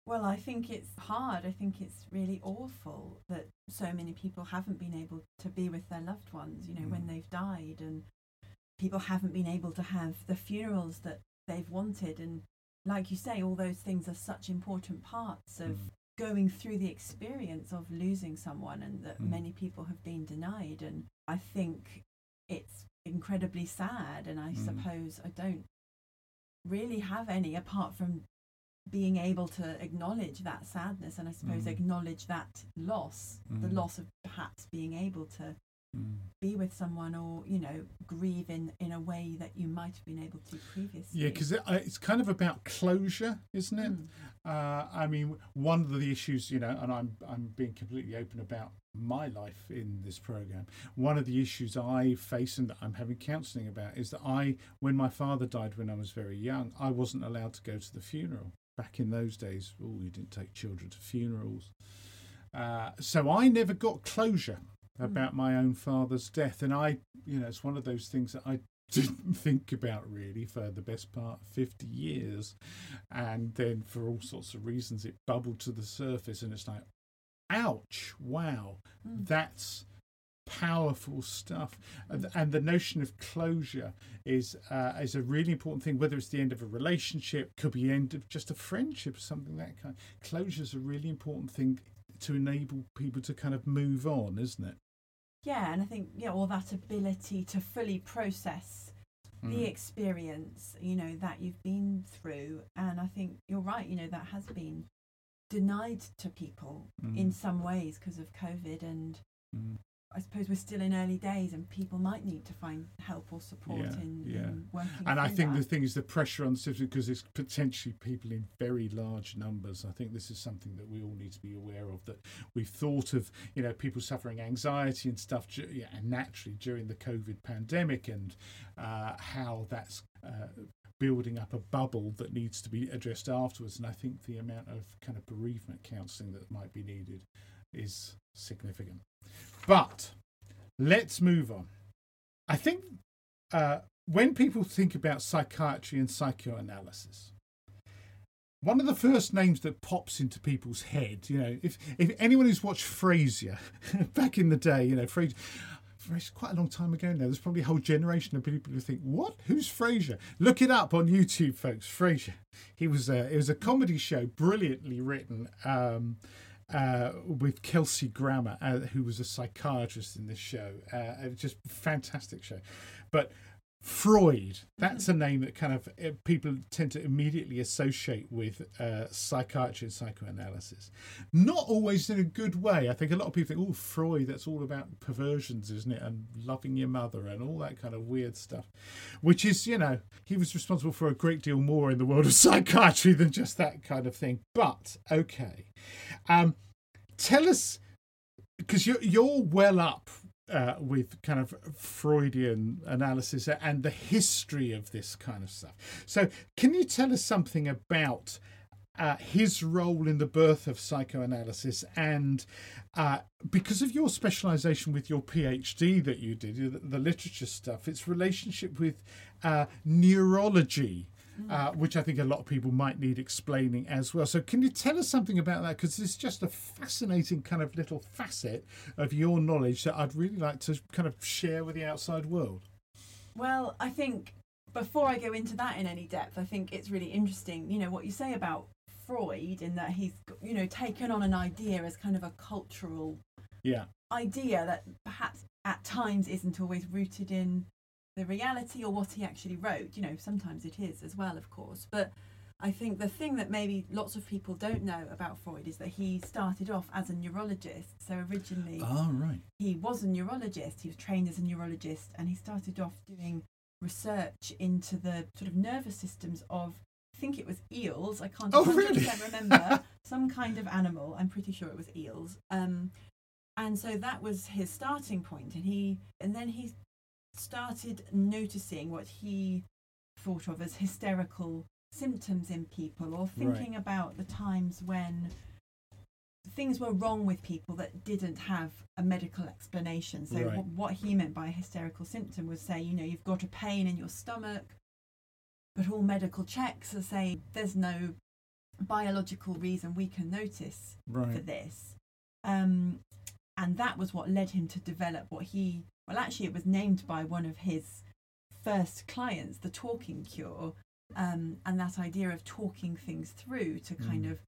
Well, I think it's hard. I think it's really awful that so many people haven't been able to be with their loved ones, you know, when Mm. they've died, and people haven't been able to have the funerals that they've wanted. And like you say, all those things are such important parts of Mm. Going through the experience of losing someone, and that Mm. many people have been denied. And I think it's incredibly sad. And I Mm. suppose I don't really have any apart from being able to acknowledge that sadness and I suppose Mm. acknowledge that loss, the Mm. loss of perhaps being able to Mm. be with someone or, you know, grieve in, in a way that you might have been able to previously. Yeah, because it, uh, it's kind of about closure, isn't it? Mm. Uh, I mean, one of the issues, you know, and I'm I'm being completely open about my life in this program. One of the issues I face and that I'm having counselling about is that I, when my father died when I was very young, I wasn't allowed to go to the funeral. Back in those days, oh, you didn't take children to funerals. Uh, so I never got closure about my own father's death, and I, you know, it's one of those things that I didn't think about really for the best part of 50 years. And then for all sorts of reasons it bubbled to the surface and it's like ouch wow Mm. that's powerful stuff. And, and the notion of closure is uh, is a really important thing whether it's the end of a relationship could be end of just a friendship or something like that kind. Closure is a really important thing to enable people to kind of move on isn't it Yeah, and I think, yeah, all that ability to fully process the Mm. experience, you know, that you've been through. And I think you're right, you know, that has been denied to people in Mm. some ways because of COVID. And Mm. I suppose we're still in early days and people might need to find help or support Yeah, in, yeah. in working And I think the thing is the pressure on the system because it's potentially people in very large numbers. I think this is something that we all need to be aware of. That we've thought of, you know, people suffering anxiety and stuff, yeah, and naturally during the COVID pandemic, and uh, how that's uh, building up a bubble that needs to be addressed afterwards. And I think the amount of kind of bereavement counselling that might be needed is significant. But let's move on. I think uh, when people think about psychiatry and psychoanalysis, one of the first names that pops into people's head, you know, if if anyone who's watched Frasier back in the day, you know, Frasier, quite a long time ago now. There's probably a whole generation of people who think, "What? Who's Frasier?" Look it up on YouTube, folks. Frasier. He was a it was a comedy show, brilliantly written. Um, uh, with Kelsey Grammer, uh, who was a psychiatrist in this show. Uh, it was just fantastic show. But Freud, that's a name that kind of uh, people tend to immediately associate with uh, psychiatry and psychoanalysis. Not always in a good way. I think a lot of people think, oh, Freud, that's all about perversions, isn't it? And loving your mother and all that kind of weird stuff, which is, you know, he was responsible for a great deal more in the world of psychiatry than just that kind of thing. But, okay. Um, tell us, because you're, you're well up uh, with kind of Freudian analysis and the history of this kind of stuff. So, can you tell us something about uh, his role in the birth of psychoanalysis and uh, because of your specialization with your PhD that you did, the, the literature stuff, its relationship with uh, neurology uh, which I think a lot of people might need explaining as well. So, can you tell us something about that? Because it's just a fascinating kind of little facet of your knowledge that I'd really like to kind of share with the outside world. Well, I think before I go into that in any depth, I think it's really interesting, you know, what you say about Freud in that he's, you know, taken on an idea as kind of a cultural yeah. idea that perhaps at times isn't always rooted in the reality or what he actually wrote. You know, sometimes it is as well, of course. But I think the thing that maybe lots of people don't know about Freud is that he started off as a neurologist. So originally, oh, right. he was a neurologist. He was trained as a neurologist, and he started off doing research into the sort of nervous systems of. I think it was eels. I can't oh, really? remember some kind of animal. I'm pretty sure it was eels. Um, and so that was his starting point, and he and then he started noticing what he thought of as hysterical symptoms in people or thinking right. about the times when things were wrong with people that didn't have a medical explanation. So, right. w- what he meant by a hysterical symptom was say, you know, you've got a pain in your stomach, but all medical checks are saying there's no biological reason we can notice right. for this. Um, and that was what led him to develop what he well, actually, it was named by one of his first clients, the talking cure, um, and that idea of talking things through to kind mm. of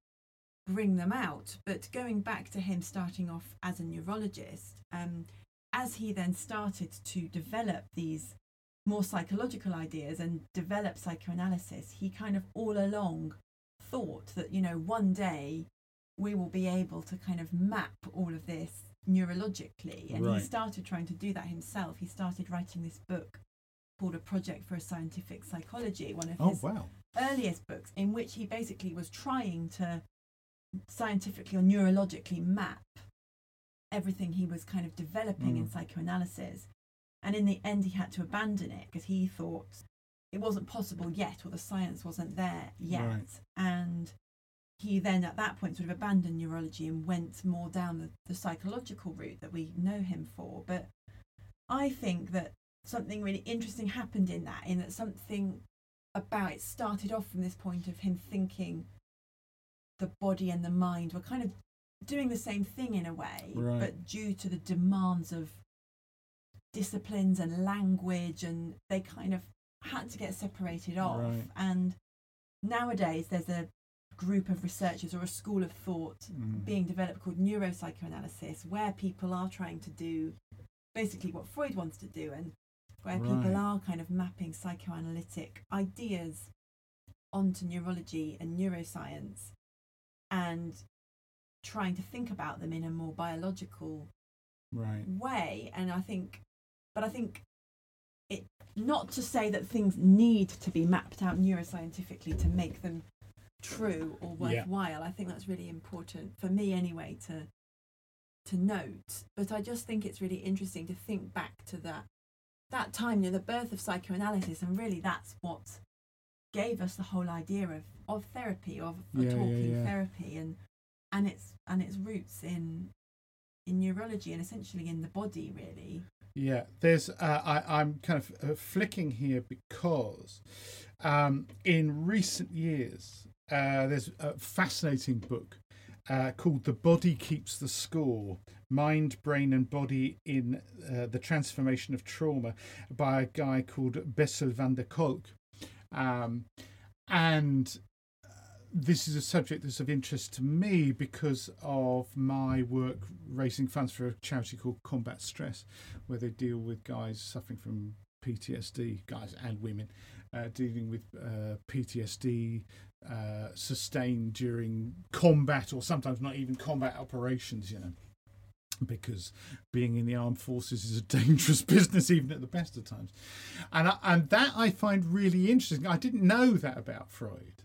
bring them out. But going back to him starting off as a neurologist, um, as he then started to develop these more psychological ideas and develop psychoanalysis, he kind of all along thought that, you know, one day we will be able to kind of map all of this neurologically and right. he started trying to do that himself he started writing this book called a project for a scientific psychology one of oh, his wow. earliest books in which he basically was trying to scientifically or neurologically map everything he was kind of developing mm. in psychoanalysis and in the end he had to abandon it because he thought it wasn't possible yet or the science wasn't there yet right. and he then at that point sort of abandoned neurology and went more down the, the psychological route that we know him for. But I think that something really interesting happened in that, in that something about it started off from this point of him thinking the body and the mind were kind of doing the same thing in a way, right. but due to the demands of disciplines and language, and they kind of had to get separated off. Right. And nowadays, there's a group of researchers or a school of thought mm. being developed called neuropsychoanalysis, where people are trying to do basically what Freud wants to do, and where right. people are kind of mapping psychoanalytic ideas onto neurology and neuroscience and trying to think about them in a more biological right. way. And I think, but I think it not to say that things need to be mapped out neuroscientifically to make them true or worthwhile. Yeah. I think that's really important for me anyway to to note. But I just think it's really interesting to think back to that that time, you know, the birth of psychoanalysis, and really that's what gave us the whole idea of, of therapy, of, of Yeah, talking yeah. therapy, and and its and its roots in in neurology and essentially in the body, really. Yeah, there's. Uh, I, I'm kind of uh, flicking here because um, in recent years uh, there's a fascinating book uh, called "The Body Keeps the Score: Mind, Brain, and Body in uh, the Transformation of Trauma" by a guy called Bessel van der Kolk, um, and uh, this is a subject that's of interest to me because of my work raising funds for a charity called Combat Stress, where they deal with guys suffering from PTSD, guys and women, uh, dealing with uh, PTSD uh, sustained during combat or sometimes not even combat operations, you know. Because being in the armed forces is a dangerous business, even at the best of times, and I, and that I find really interesting. I didn't know that about Freud,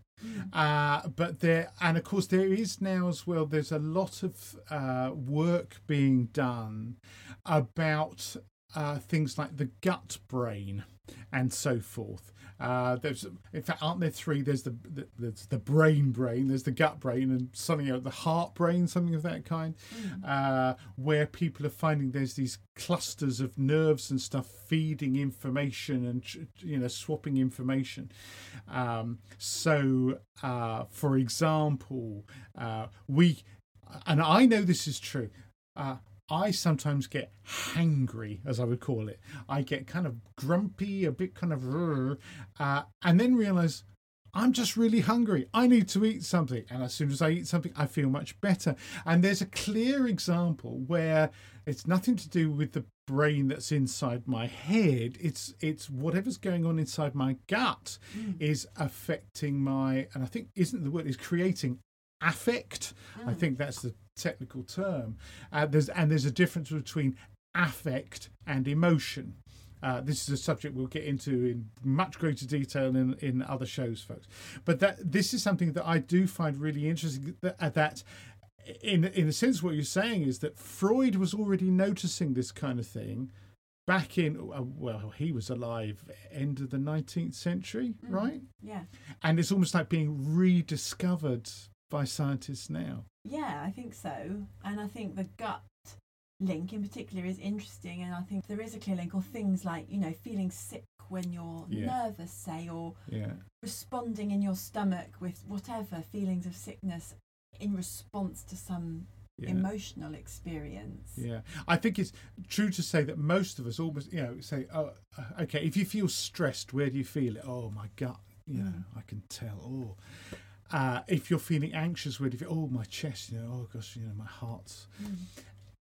uh, but there, and of course, there is now as well. There's a lot of uh, work being done about uh, things like the gut brain and so forth. Uh, there's, in fact, aren't there three? There's the, the there's the brain brain, there's the gut brain, and something else, the heart brain, something of that kind, uh, where people are finding there's these clusters of nerves and stuff feeding information and you know swapping information. Um, so, uh, for example, uh, we, and I know this is true. I sometimes get hangry, as I would call it. I get kind of grumpy, a bit kind of, uh, and then realize I'm just really hungry. I need to eat something. And as soon as I eat something, I feel much better. And there's a clear example where it's nothing to do with the brain that's inside my head. It's it's whatever's going on inside my gut is affecting my and I think isn't the word is creating affect. I think that's the technical term. Uh, there's and there's a difference between affect and emotion. Uh, this is a subject we'll get into in much greater detail in, in other shows, folks. But that this is something that I do find really interesting. That, uh, that in in a sense, what you're saying is that Freud was already noticing this kind of thing back in uh, well, he was alive end of the 19th century, right? Yeah. And it's almost like being rediscovered by scientists now. Yeah, I think so. And I think the gut link in particular is interesting. And I think there is a clear link, or things like, you know, feeling sick when you're Yeah. nervous, say, or Yeah. responding in your stomach with whatever feelings of sickness in response to some Yeah. emotional experience. Yeah, I think it's true to say that most of us almost, you know, say, oh, uh, okay, if you feel stressed, where do you feel it? Oh, my gut, you know, I can tell. Oh, uh, if you're feeling anxious, where do you? Oh, my chest, you know, oh gosh, you know, my heart's.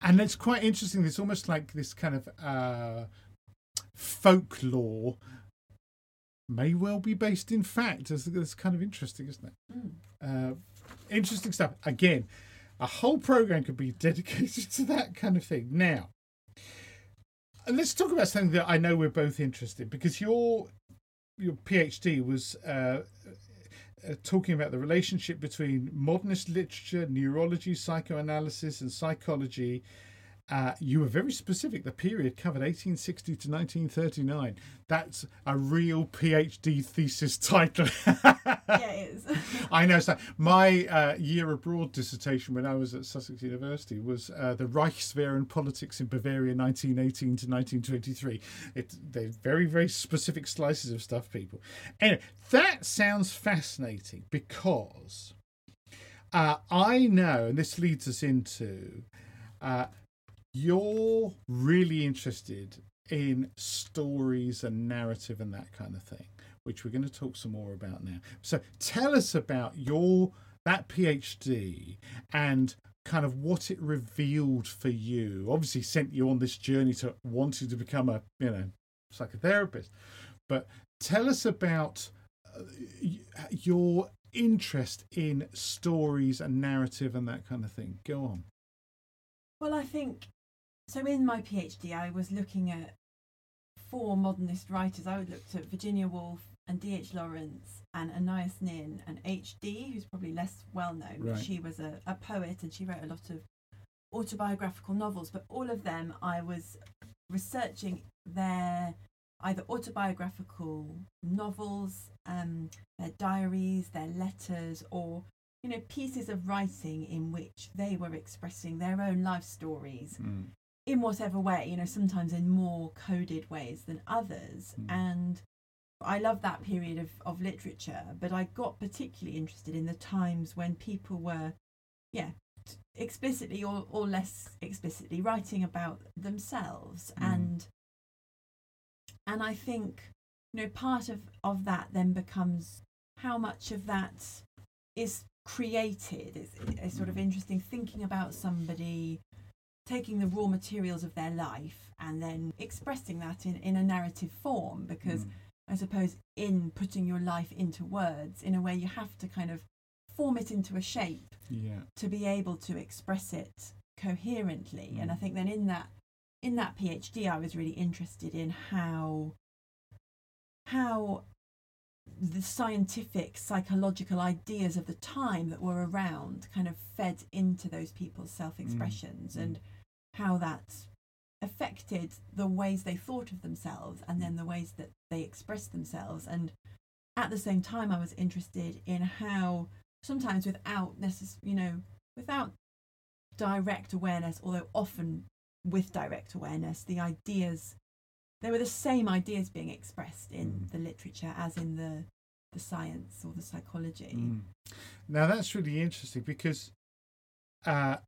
And it's quite interesting. It's almost like this kind of uh, folklore may well be based in fact. It's, it's kind of interesting, isn't it? Mm. Uh, interesting stuff. Again, a whole program could be dedicated to that kind of thing. Now, let's talk about something that I know we're both interested because your your PhD was uh, uh, talking about the relationship between modernist literature, neurology, psychoanalysis, and psychology. Uh, you were very specific. The period covered 1860 to 1939. That's a real PhD thesis title. yeah, it is. I know. So my uh, year abroad dissertation when I was at Sussex University was uh, the Reichswehr and politics in Bavaria, 1918 to 1923. It, they're very, very specific slices of stuff, people. Anyway, that sounds fascinating because uh, I know, and this leads us into, uh, you're really interested in stories and narrative and that kind of thing which we're going to talk some more about now. So tell us about your that PhD and kind of what it revealed for you. Obviously sent you on this journey to wanting to become a, you know, psychotherapist. But tell us about uh, your interest in stories and narrative and that kind of thing. Go on. Well, I think so. In my PhD, I was looking at four modernist writers. I looked at Virginia Woolf and D.H. Lawrence and Anais Nin and H.D., who's probably less well known. Right. She was a, a poet and she wrote a lot of autobiographical novels. But all of them, I was researching their either autobiographical novels, um, their diaries, their letters, or you know pieces of writing in which they were expressing their own life stories Mm. In whatever way. You know, sometimes in more coded ways than others, Mm. and I love that period of, of literature, but I got particularly interested in the times when people were, yeah, t- explicitly or, or less explicitly writing about themselves. Mm. And and I think, you know, part of, of that then becomes how much of that is created. It's, it's sort of interesting thinking about somebody taking the raw materials of their life and then expressing that in, in a narrative form because Mm. I suppose in putting your life into words, in a way, you have to kind of form it into a shape Yeah. to be able to express it coherently. And I Mm. think then in that in that PhD, I was really interested in how how the scientific psychological ideas of the time that were around kind of fed into those people's self-expressions Mm. and how that affected the ways they thought of themselves and then the ways that they expressed themselves and at the same time i was interested in how sometimes without necess- you know without direct awareness although often with direct awareness the ideas there were the same ideas being expressed in Mm. the literature as in the the science or the psychology Mm. Now that's really interesting because uh,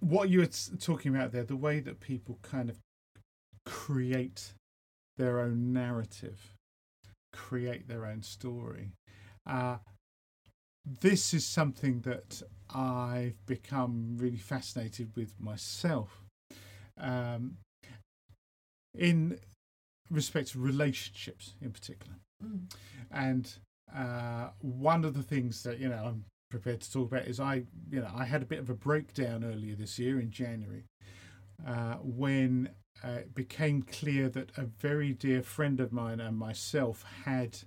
what you were talking about there, the way that people kind of create their own narrative, create their own story. Uh, this is something that I've become really fascinated with myself. Um, in respect to relationships in particular. Mm. And uh, one of the things that you know I'm prepared to talk about is I, you know, I had a bit of a breakdown earlier this year in January uh, when uh, it became clear that a very dear friend of mine and myself had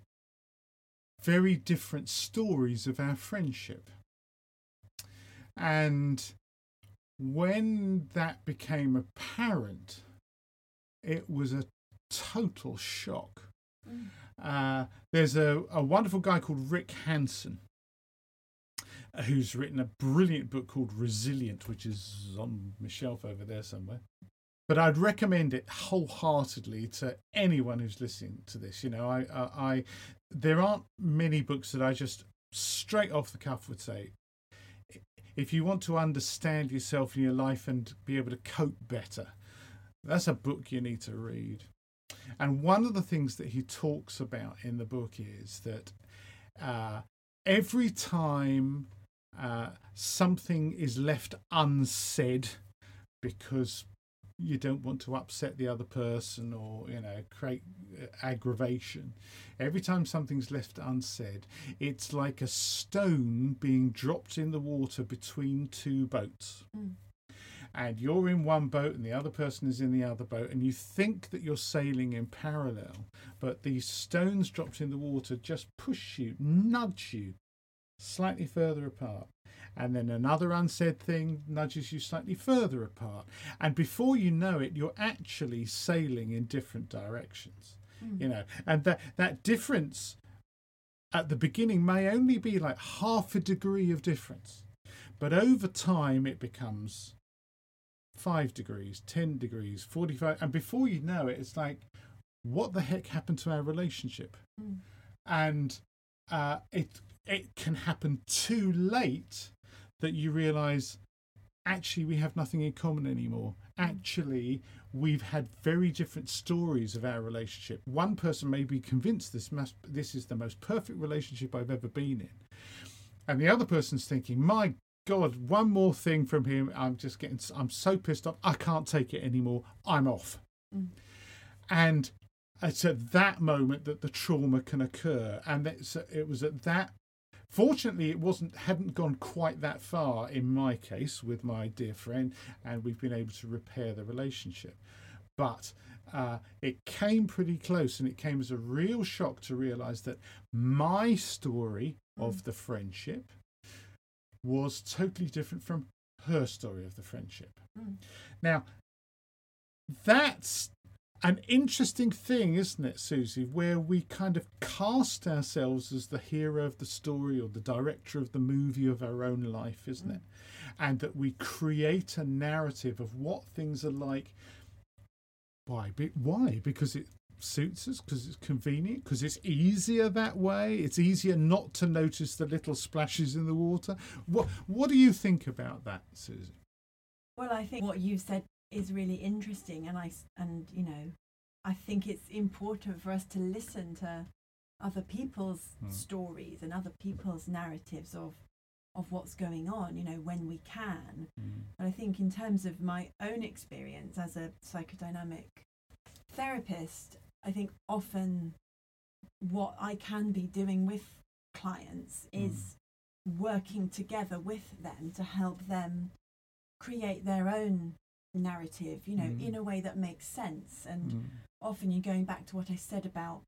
very different stories of our friendship. And when that became apparent, it was a total shock. Mm. Uh, there's a, a wonderful guy called Rick Hanson uh, who's written a brilliant book called Resilient, which is on my shelf over there somewhere. But I'd recommend it wholeheartedly to anyone who's listening to this. You know, I, I, I there aren't many books that I just straight off the cuff would say, if you want to understand yourself and your life and be able to cope better, that's a book you need to read. And one of the things that he talks about in the book is that uh, every time uh, something is left unsaid because you don't want to upset the other person or you know create uh, aggravation every time something's left unsaid it's like a stone being dropped in the water between two boats Mm. And you're in one boat and the other person is in the other boat and you think that you're sailing in parallel but these stones dropped in the water just push you nudge you slightly further apart. And then another unsaid thing nudges you slightly further apart. And before you know it you're actually sailing in different directions Mm. you know. And that that difference at the beginning may only be like half a degree of difference but over time it becomes 5 degrees 10 degrees 45 and before you know it it's like what the heck happened to our relationship? Mm. and uh, it it can happen too late that you realize actually we have nothing in common anymore. Actually we've had very different stories of our relationship. One person may be convinced this must this is the most perfect relationship i've ever been in. And the other person's thinking my god one more thing from him. I'm just getting i'm so pissed off. I can't take it anymore. I'm off. Mm. and it's at that moment that the trauma can occur. And it's, it was at that fortunately it wasn't hadn't gone quite that far in my case with my dear friend and we've been able to repair the relationship. But uh, it came pretty close and it came as a real shock to realize that my story of the friendship was totally different from her story of the friendship Mm. now that's an interesting thing, isn't it, Susie, where we kind of cast ourselves as the hero of the story or the director of the movie of our own life, isn't it? And that we create a narrative of what things are like. Why? Why? Because it suits us, because it's convenient, because it's easier that way. It's easier not to notice the little splashes in the water. What What do you think about that, Susie? Well, I think what you've said is really interesting, and I and you know, I think it's important for us to listen to other people's mm. stories and other people's narratives of of what's going on. You know, when we can. Mm. But I think in terms of my own experience as a psychodynamic therapist, I think often what I can be doing with clients mm. is working together with them to help them create their own narrative, you know, mm. in a way that makes sense. And mm. often you're going back to what I said about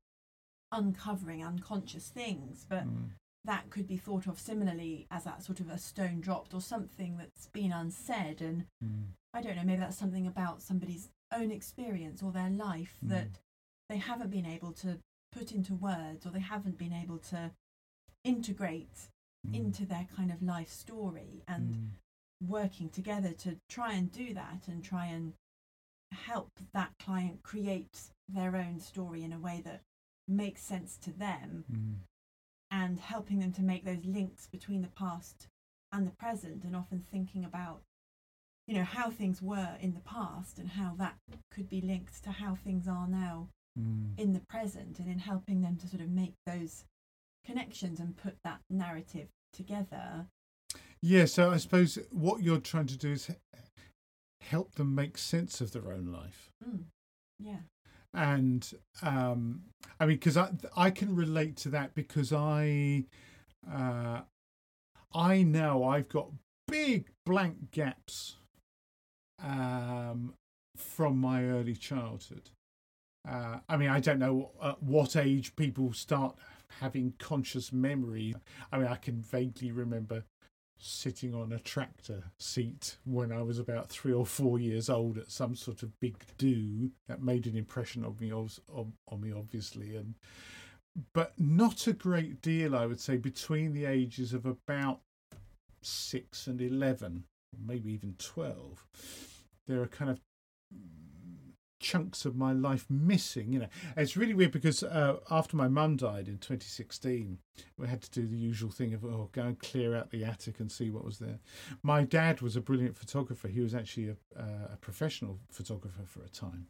uncovering unconscious things, but mm. that could be thought of similarly as that sort of a stone dropped or something that's been unsaid. And mm. I don't know, maybe that's something about somebody's own experience or their life mm. that they haven't been able to put into words or they haven't been able to integrate mm. into their kind of life story. And working together to try and do that and try and help that client create their own story in a way that makes sense to them mm. and helping them to make those links between the past and the present and often thinking about you know how things were in the past and how that could be linked to how things are now mm. in the present and in helping them to sort of make those connections and put that narrative together yeah, so I suppose what you're trying to do is help them make sense of their own life. Mm. Yeah. And um, I mean, because I I can relate to that because I uh, I know I've got big blank gaps um, from my early childhood. Uh, I mean, I don't know at what age people start having conscious memory. I mean, I can vaguely remember sitting on a tractor seat when I was about three or four years old at some sort of big do that made an impression of me on, on me obviously and but not a great deal I would say between the ages of about six and eleven maybe even twelve there are kind of chunks of my life missing. You know, it's really weird because uh, after my mum died in 2016, we had to do the usual thing of oh, go and clear out the attic and see what was there. My dad was a brilliant photographer. He was actually a, uh, a professional photographer for a time.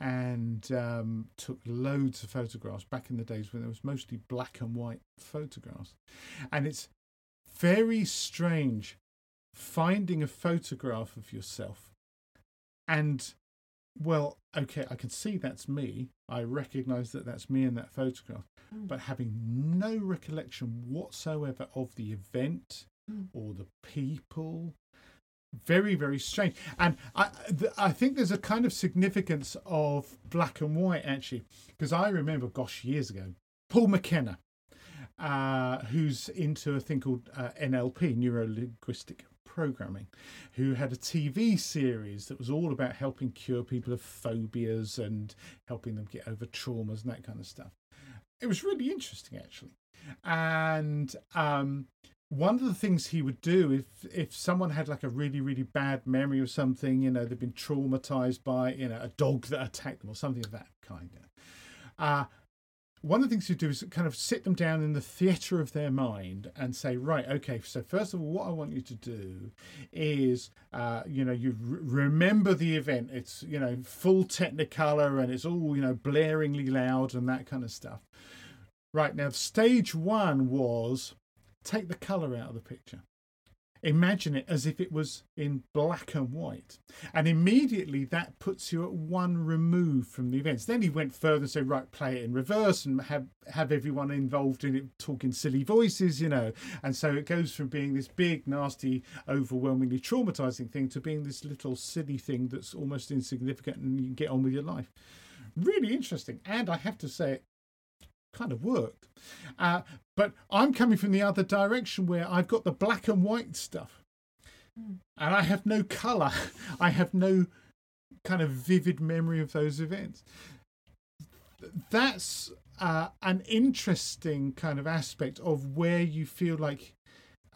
And um, took loads of photographs back in the days when there was mostly black and white photographs. And it's very strange finding a photograph of yourself and well, okay, I can see that's me. I recognize that that's me in that photograph, mm. but having no recollection whatsoever of the event mm. or the people. Very, very strange. And I, th- I think there's a kind of significance of black and white actually, because I remember, gosh, years ago, Paul McKenna, uh, who's into a thing called uh, NLP, neuro linguistic programming, who had a TV series that was all about helping cure people of phobias and helping them get over traumas and that kind of stuff. It was really interesting, actually. And um, one of the things he would do if if someone had like a really really bad memory of something, you know, they've been traumatized by you know a dog that attacked them or something of that kind. Uh, one of the things you do is kind of sit them down in the theatre of their mind and say, right, okay, so first of all, what I want you to do is, uh, you know, you remember the event. It's, you know, full technicolor and it's all, you know, blaringly loud and that kind of stuff. Right, now, stage one was take the colour out of the picture. Imagine it as if it was in black and white. And immediately that puts you at one remove from the events. Then he went further and said, right, play it in reverse and have, have everyone involved in it talking silly voices, you know. And so it goes from being this big, nasty, overwhelmingly traumatizing thing to being this little silly thing that's almost insignificant and you can get on with your life. Really interesting. And I have to say, kind of worked. Uh, but I'm coming from the other direction where I've got the black and white stuff. Mm. And I have no colour. I have no kind of vivid memory of those events. That's uh, an interesting kind of aspect of where you feel like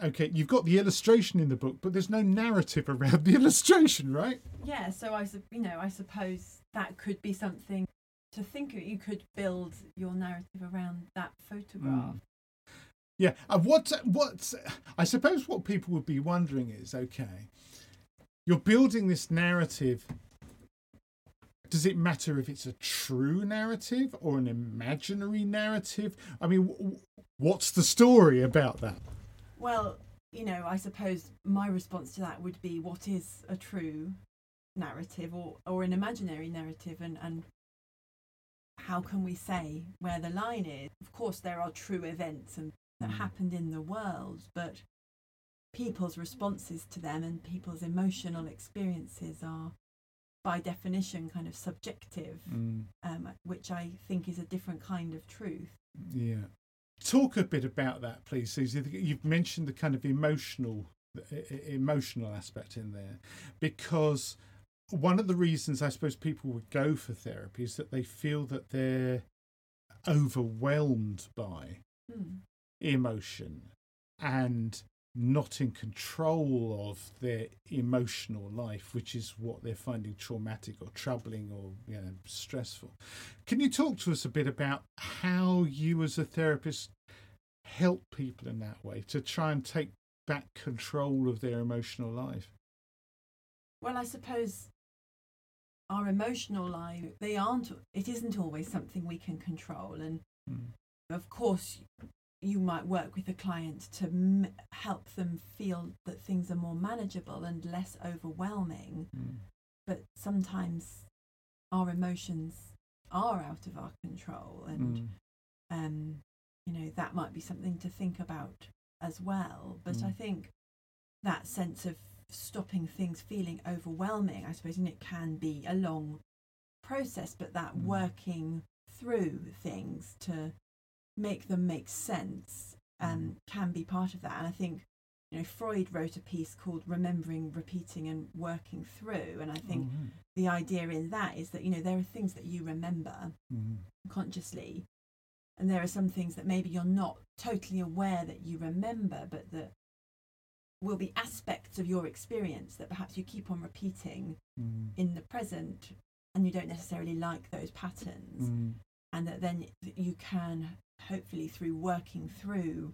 okay, you've got the illustration in the book, but there's no narrative around the illustration, right? Yeah, so I, you know, I suppose that could be something to think that You could build your narrative around that photograph. Mm. Yeah, and what what I suppose what people would be wondering is, okay, you're building this narrative. Does it matter if it's a true narrative or an imaginary narrative? I mean, what's the story about that? Well, you know, I suppose my response to that would be what is a true narrative or, or an imaginary narrative and, and how can we say where the line is? Of course, there are true events and that mm. happened in the world, but people's responses to them and people's emotional experiences are, by definition, kind of subjective, mm. um, which I think is a different kind of truth. Yeah. Talk a bit about that, please, Susie. You've mentioned the kind of emotional emotional aspect in there because one of the reasons I suppose people would go for therapy is that they feel that they're overwhelmed by mm. emotion and not in control of their emotional life, which is what they're finding traumatic or troubling or you know stressful. Can you talk to us a bit about how you as a therapist help people in that way to try and take back control of their emotional life? Well, I suppose our emotional life they aren't it isn't always something we can control and mm. of course you might work with a client to m- help them feel that things are more manageable and less overwhelming. Mm. But sometimes our emotions are out of our control, and mm. um, you know that might be something to think about as well. But mm. I think that sense of stopping things feeling overwhelming, I suppose, and it can be a long process, but that mm. working through things to make them make sense um, mm. can be part of that. And I think you know Freud wrote a piece called "Remembering, Repeating, and Working Through," and I think oh, right. the idea in that is that you know there are things that you remember mm. consciously, and there are some things that maybe you're not totally aware that you remember, but that will be aspects of your experience that perhaps you keep on repeating mm. in the present and you don't necessarily like those patterns mm. and that then you can hopefully through working through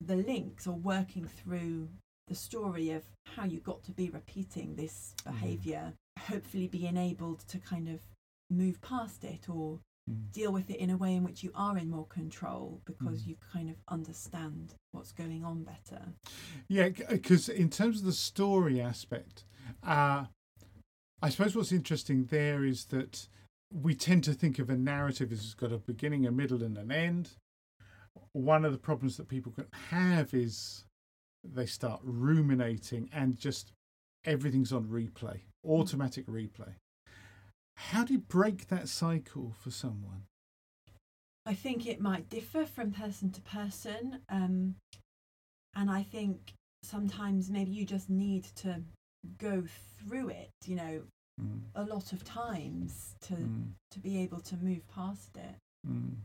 the links or working through the story of how you got to be repeating this mm-hmm. behavior, mm. hopefully be enabled to kind of move past it or mm. deal with it in a way in which you are in more control because mm. you kind of understand what's going on better. Yeah, because in terms of the story aspect, uh, I suppose what's interesting there is that we tend to think of a narrative as it's got a beginning, a middle, and an end. One of the problems that people can have is they start ruminating and just everything's on replay, automatic replay. How do you break that cycle for someone? I think it might differ from person to person. Um, and I think sometimes maybe you just need to go through it, you know, mm. a lot of times to mm. to be able to move past it. Mm.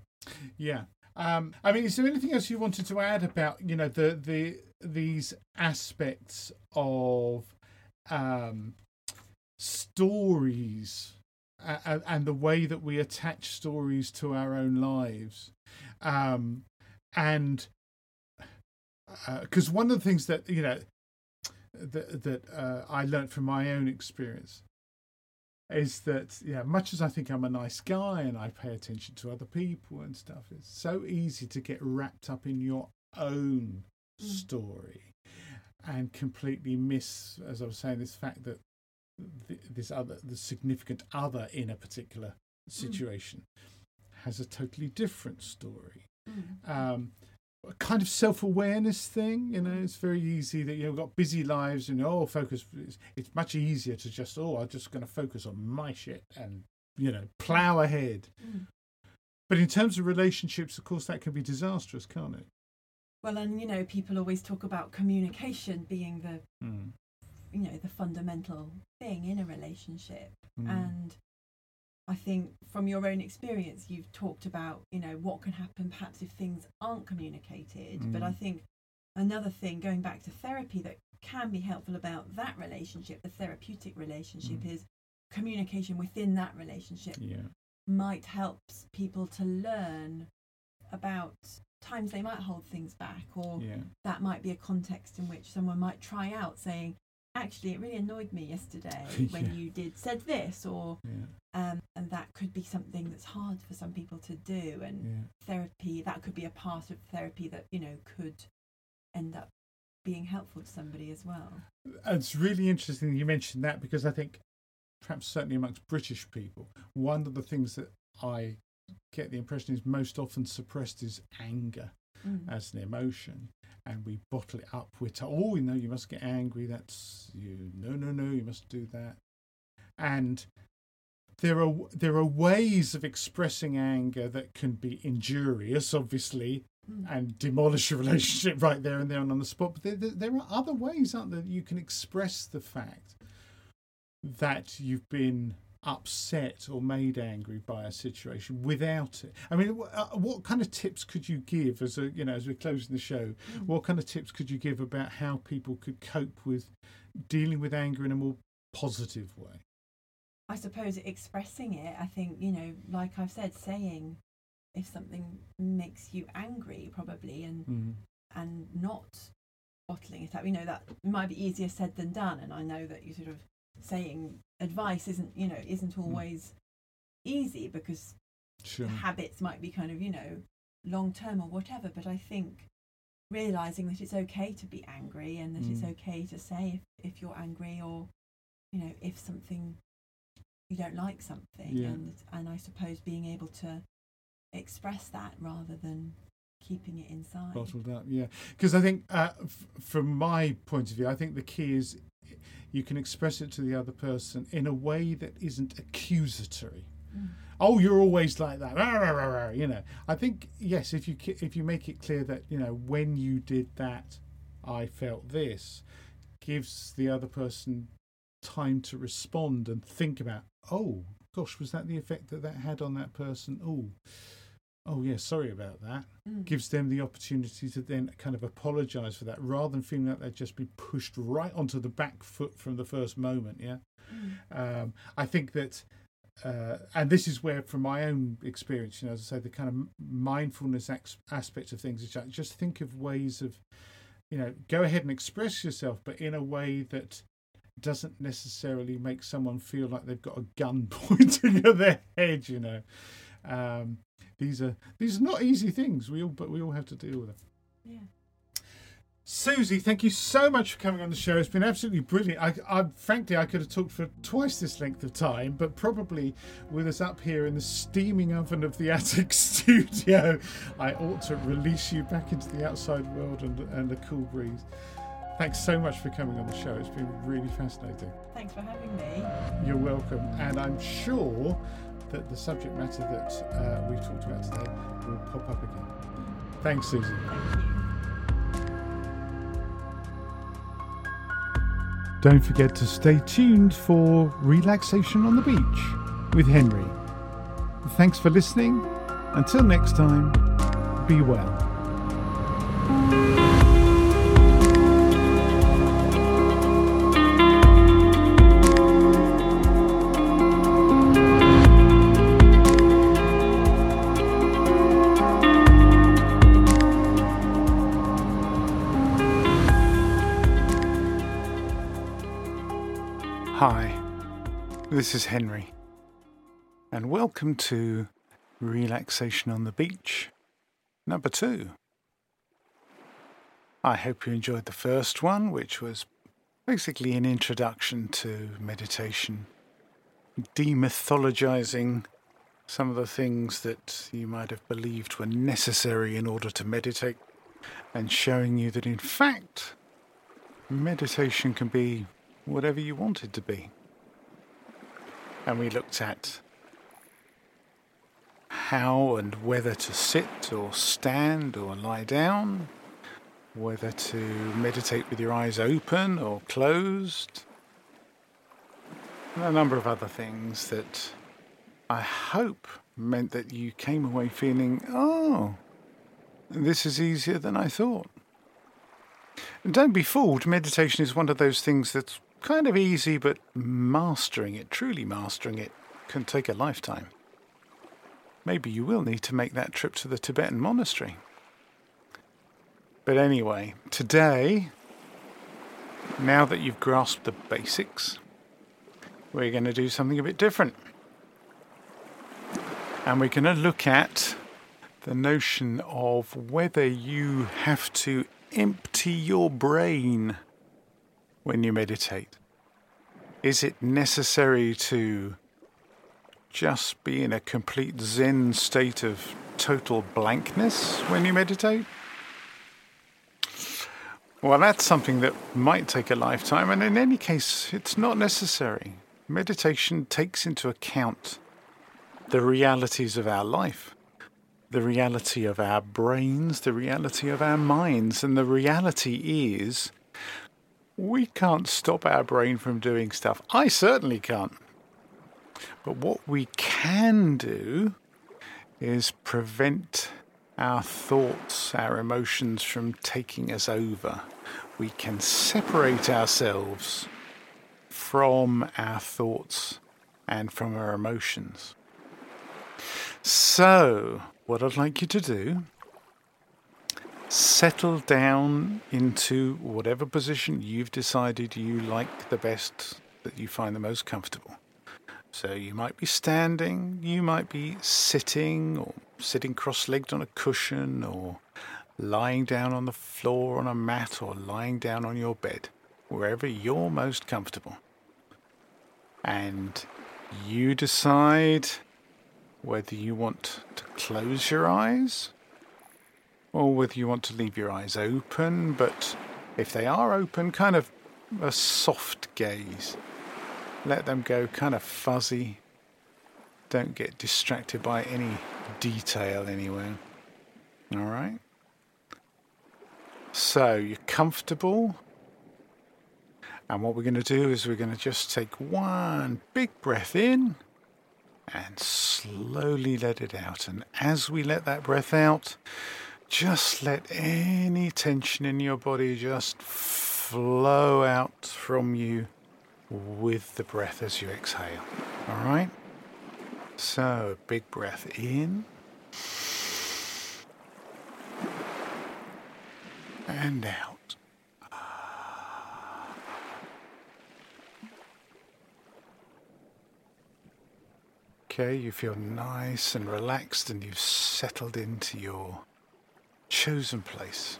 Yeah. Um, I mean, is there anything else you wanted to add about you know the the these aspects of um, stories and, and, the way that we attach stories to our own lives, um, and because uh, one of the things that you know that that uh, I learned from my own experience is that yeah much as i think i'm a nice guy and i pay attention to other people and stuff it's so easy to get wrapped up in your own mm. story and completely miss as i was saying this fact that this other the significant other in a particular mm. situation mm. has a totally different story mm. um, a kind of self-awareness thing you know it's very easy that you've got busy lives and oh focus it's, it's much easier to just oh i'm just going to focus on my shit and you know plow ahead mm. but in terms of relationships of course that can be disastrous can't it well and you know people always talk about communication being the mm. You know the fundamental thing in a relationship Mm. and i think from your own experience you've talked about you know what can happen perhaps if things aren't communicated but i Mm. think another thing going back to therapy that can be helpful about that relationship the therapeutic relationship Mm. is communication within that relationship yeah. might help people to learn about times they might hold things back or Yeah. that might be a context in which someone might try out saying actually it really annoyed me yesterday when you did said this or Yeah. um, and that could be something that's hard for some people to do and Yeah. therapy that could be a part of therapy that you know could end up being helpful to somebody as well It's really interesting you mentioned that because I think perhaps certainly amongst British people, one of the things that I get the impression is most often suppressed is anger Mm. as an emotion. And we bottle it up. We're told, oh, no, you must get angry. That's you. No, no, no, you must do that. And there are there are ways of expressing anger that can be injurious, obviously, Mm. and demolish a relationship right there and there and on the spot. But there, there, there are other ways, aren't there, that you can express the fact that you've been upset or made angry by a situation without it. I mean, uh, what kind of tips could you give as a you know as we're closing the show? Mm. What kind of tips could you give about how people could cope with dealing with anger in a more positive way? I suppose expressing it, I think, you know, like I've said, saying if something makes you angry, probably, and Mm. and not bottling it up. You know, that might be easier said than done. And I know that you sort of saying advice isn't, you know, isn't always easy because Sure. habits might be kind of, you know, long term or whatever. But I think realizing that it's okay to be angry and that it's Mm. okay to say if, if you're angry or, you know, if something you don't like something Yeah. and and I suppose being able to express that rather than keeping it inside. bottled up yeah. Because i think uh, f- from my point of view i think the key is you can express it to the other person in a way that isn't accusatory. Mm. oh you're always like that. Rah, rah, rah, you know. I think yes if you if you make it clear that you know when you did that i felt this gives the other person time to respond and think about oh gosh was that the effect that that had on that person? Oh oh yeah sorry about that Mm. gives them the opportunity to then kind of apologize for that rather than feeling like they've just been pushed right onto the back foot from the first moment yeah Mm. um, i think that uh, and this is where from my own experience you know as i say the kind of mindfulness ex- aspect of things is just think of ways of you know go ahead and express yourself but in a way that doesn't necessarily make someone feel like they've got a gun pointing at their head you know um, these are these are not easy things we all but we all have to deal with them Yeah. Susie, thank you so much for coming on the show. It's been absolutely brilliant. I, I frankly, I could have talked for twice this length of time, but probably with us up here in the steaming oven of the attic studio, I ought to release you back into the outside world and, and a cool breeze. Thanks so much for coming on the show. It's been really fascinating. Thanks for having me. You're welcome, and I'm sure that the subject matter that uh, we've talked about today will pop up again. Thanks, Susie. Thank you. Don't forget to stay tuned for Relaxation on the Beach with Henry. Thanks for listening. Until next time, be well. This is Henry, and welcome to Relaxation on the Beach number two. I hope you enjoyed the first one, which was basically an introduction to meditation, demythologizing some of the things that you might have believed were necessary in order to meditate, and showing you that in fact, meditation can be whatever you want it to be. And we looked at how and whether to sit or stand or lie down, whether to meditate with your eyes open or closed, and a number of other things that I hope meant that you came away feeling, oh, this is easier than I thought. And don't be fooled, meditation is one of those things that's kind of easy, but mastering it, truly mastering it, can take a lifetime. Maybe you will need to make that trip to the Tibetan monastery. But anyway, today, now that you've grasped the basics, we're going to do something a bit different. And we're going to look at the notion of whether you have to empty your brain when you meditate. Is it necessary to just be in a complete Zen state of total blankness when you meditate? Well, that's something that might take a lifetime, and in any case, it's not necessary. Meditation takes into account the realities of our life, the reality of our brains, the reality of our minds. And the reality is, we can't stop our brain from doing stuff. I certainly can't. But what we can do is prevent our thoughts, our emotions from taking us over. We can separate ourselves from our thoughts and from our emotions. So, what I'd like you to do, settle down into whatever position you've decided you like the best, that you find the most comfortable. So, you might be standing, you might be sitting, or sitting cross legged on a cushion, or lying down on the floor on a mat, or lying down on your bed, wherever you're most comfortable. And you decide whether you want to close your eyes or whether you want to leave your eyes open, but if they are open, kind of a soft gaze. Let them go kind of fuzzy. Don't get distracted by any detail anywhere. All right? So you're comfortable. And what we're going to do is we're going to just take one big breath in and slowly let it out. And as we let that breath out, just let any tension in your body just flow out from you with the breath as you exhale. All right? So, big breath in and out. Okay, you feel nice and relaxed and you've settled into your chosen place.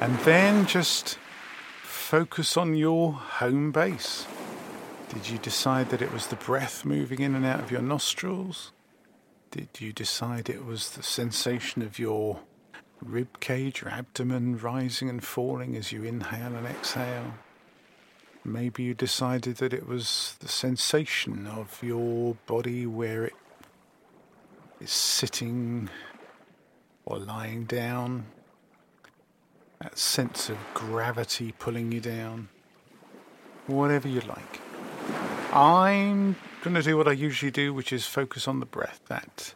And then just focus on your home base. Did you decide that it was the breath moving in and out of your nostrils? Did you decide it was the sensation of your rib cage, your abdomen rising and falling as you inhale and exhale? Maybe you decided that it was the sensation of your body where it is sitting or lying down. That sense of gravity pulling you down. Whatever you like. I'm going to do what I usually do, which is focus on the breath. That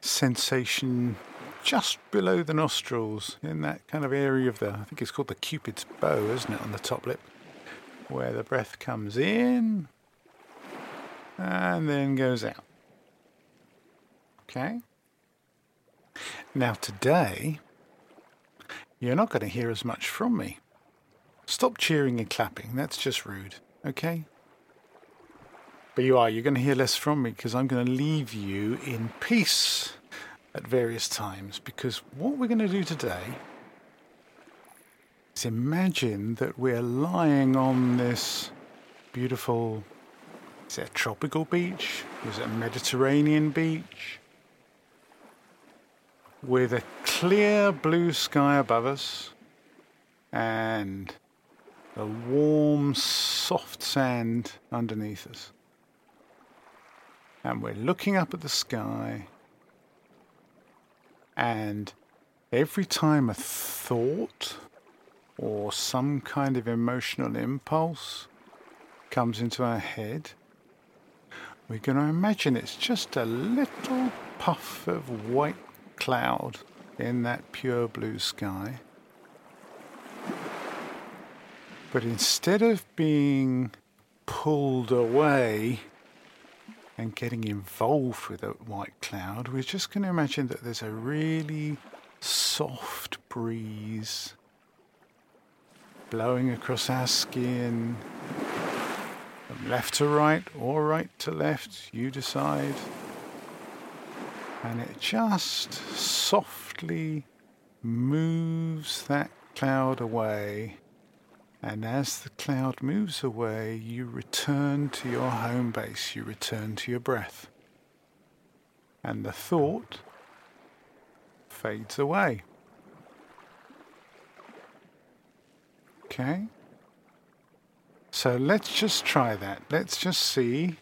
sensation just below the nostrils, in that kind of area of the, I think it's called the Cupid's bow, isn't it, on the top lip where the breath comes in and then goes out. Okay? Now, today, you're not going to hear as much from me. Stop cheering and clapping, that's just rude, okay? But you are, you're going to hear less from me because I'm going to leave you in peace at various times because what we're going to do today is imagine that we're lying on this beautiful, is it a tropical beach? Is it a Mediterranean beach? With a clear blue sky above us and a warm, soft sand underneath us. And we're looking up at the sky and every time a thought or some kind of emotional impulse comes into our head, we're going to imagine it's just a little puff of white cloud in that pure blue sky. But instead of being pulled away and getting involved with a white cloud, we're just going to imagine that there's a really soft breeze blowing across our skin from left to right or right to left, you decide. And it just softly moves that cloud away. And as the cloud moves away, you return to your home base, you return to your breath. And the thought fades away. Okay? So let's just try that. Let's just see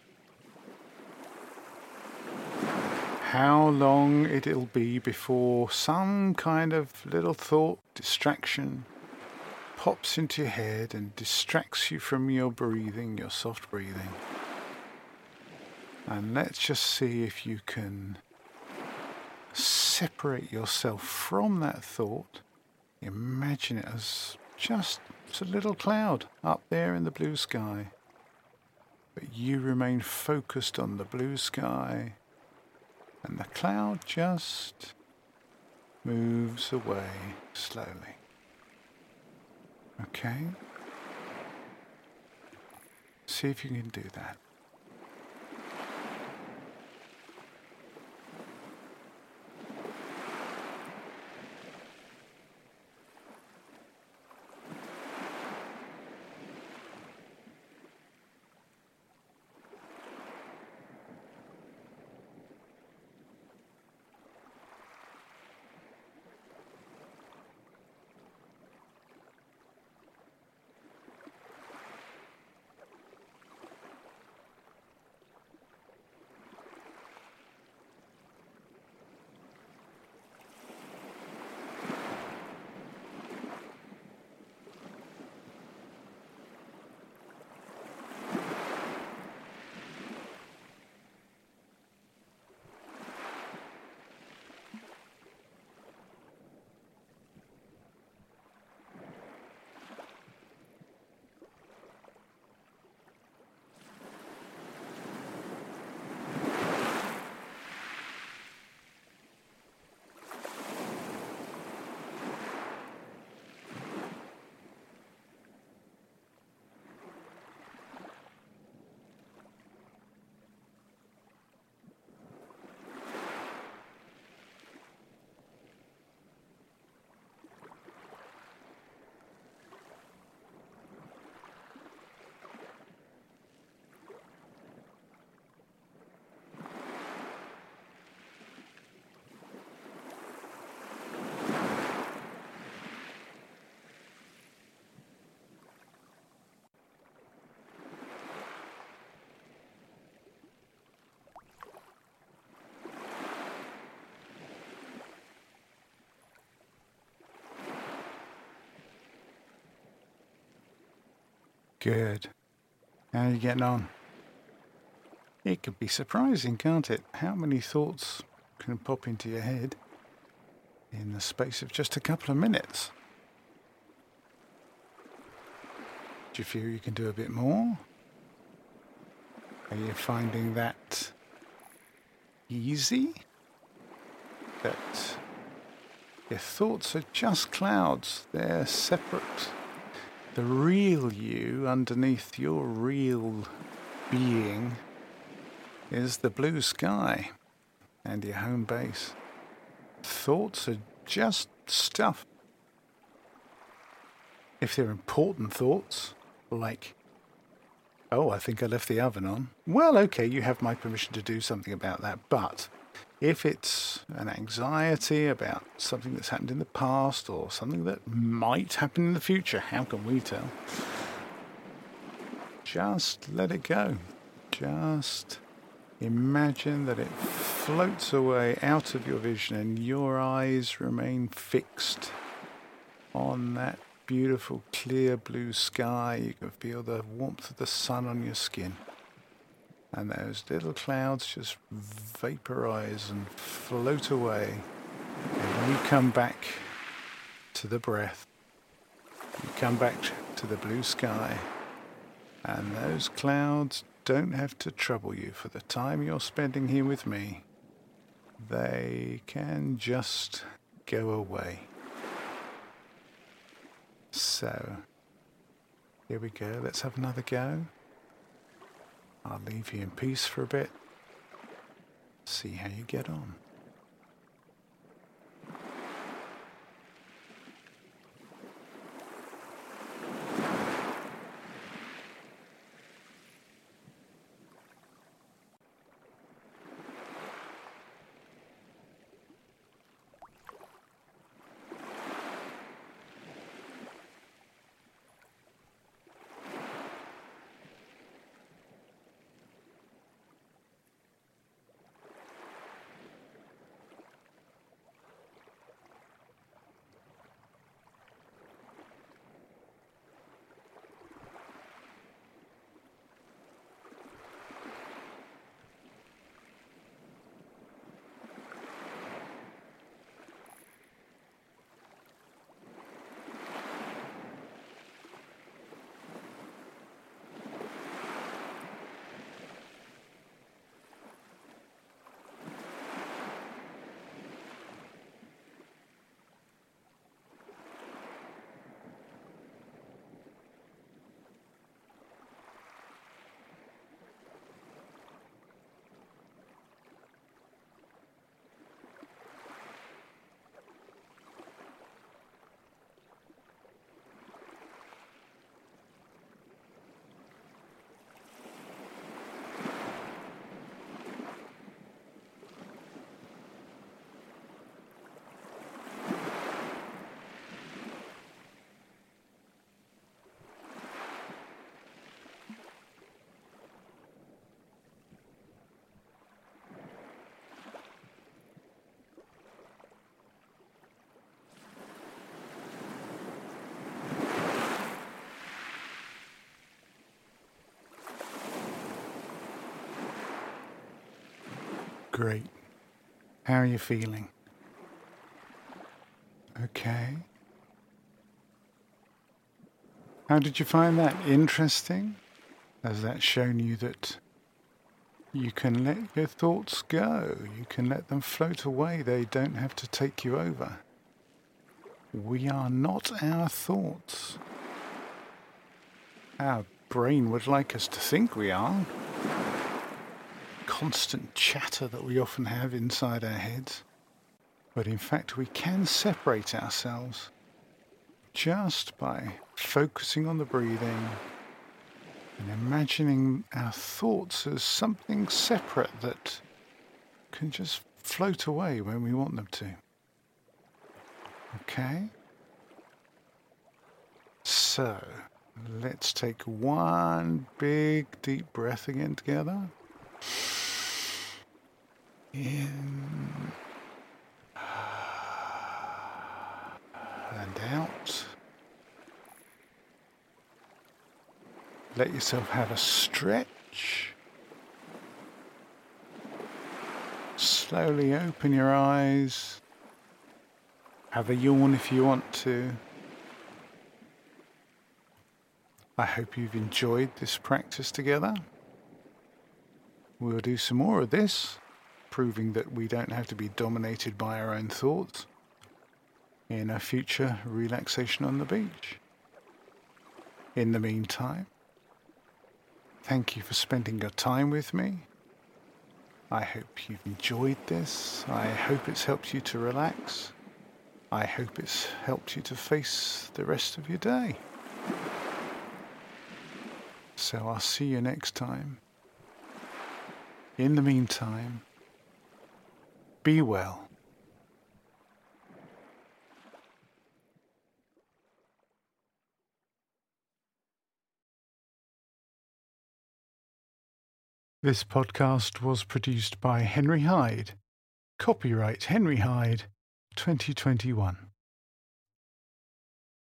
how long it'll be before some kind of little thought, distraction, pops into your head and distracts you from your breathing, your soft breathing. And let's just see if you can separate yourself from that thought. Imagine it as just a little cloud up there in the blue sky. But you remain focused on the blue sky, and the cloud just moves away slowly. Okay? See if you can do that. Good. How are you getting on? It can be surprising, can't it? How many thoughts can pop into your head in the space of just a couple of minutes? Do you feel you can do a bit more? Are you finding that easy? That your thoughts are just clouds, they're separate the real you underneath your real being is the blue sky and your home base. Thoughts are just stuff. If they're important thoughts, like, oh, I think I left the oven on, well, okay, you have my permission to do something about that, but if it's an anxiety about something that's happened in the past or something that might happen in the future, how can we tell? Just let it go. Just imagine that it floats away out of your vision and your eyes remain fixed on that beautiful clear blue sky. You can feel the warmth of the sun on your skin. And those little clouds just vaporize and float away. And when you come back to the breath. You come back to the blue sky. And those clouds don't have to trouble you for the time you're spending here with me. They can just go away. So, here we go. Let's have another go. I'll leave you in peace for a bit. See how you get on. Great. How are you feeling? Okay. How did you find that? Interesting? Has that shown you that you can let your thoughts go? You can let them float away. They don't have to take you over. We are not our thoughts. Our brain would like us to think we are constant chatter that we often have inside our heads. But in fact, we can separate ourselves just by focusing on the breathing and imagining our thoughts as something separate that can just float away when we want them to. Okay? So, let's take one big deep breath again together in and out. Let yourself have a stretch. Slowly open your eyes. Have a yawn if you want to. I hope you've enjoyed this practice together. We'll do some more of this proving that we don't have to be dominated by our own thoughts in a future relaxation on the beach. In the meantime, thank you for spending your time with me. I hope you've enjoyed this. I hope it's helped you to relax. I hope it's helped you to face the rest of your day. So I'll see you next time. In the meantime, be well. This podcast was produced by Henry Hyde Copyright Henry Hyde 2021.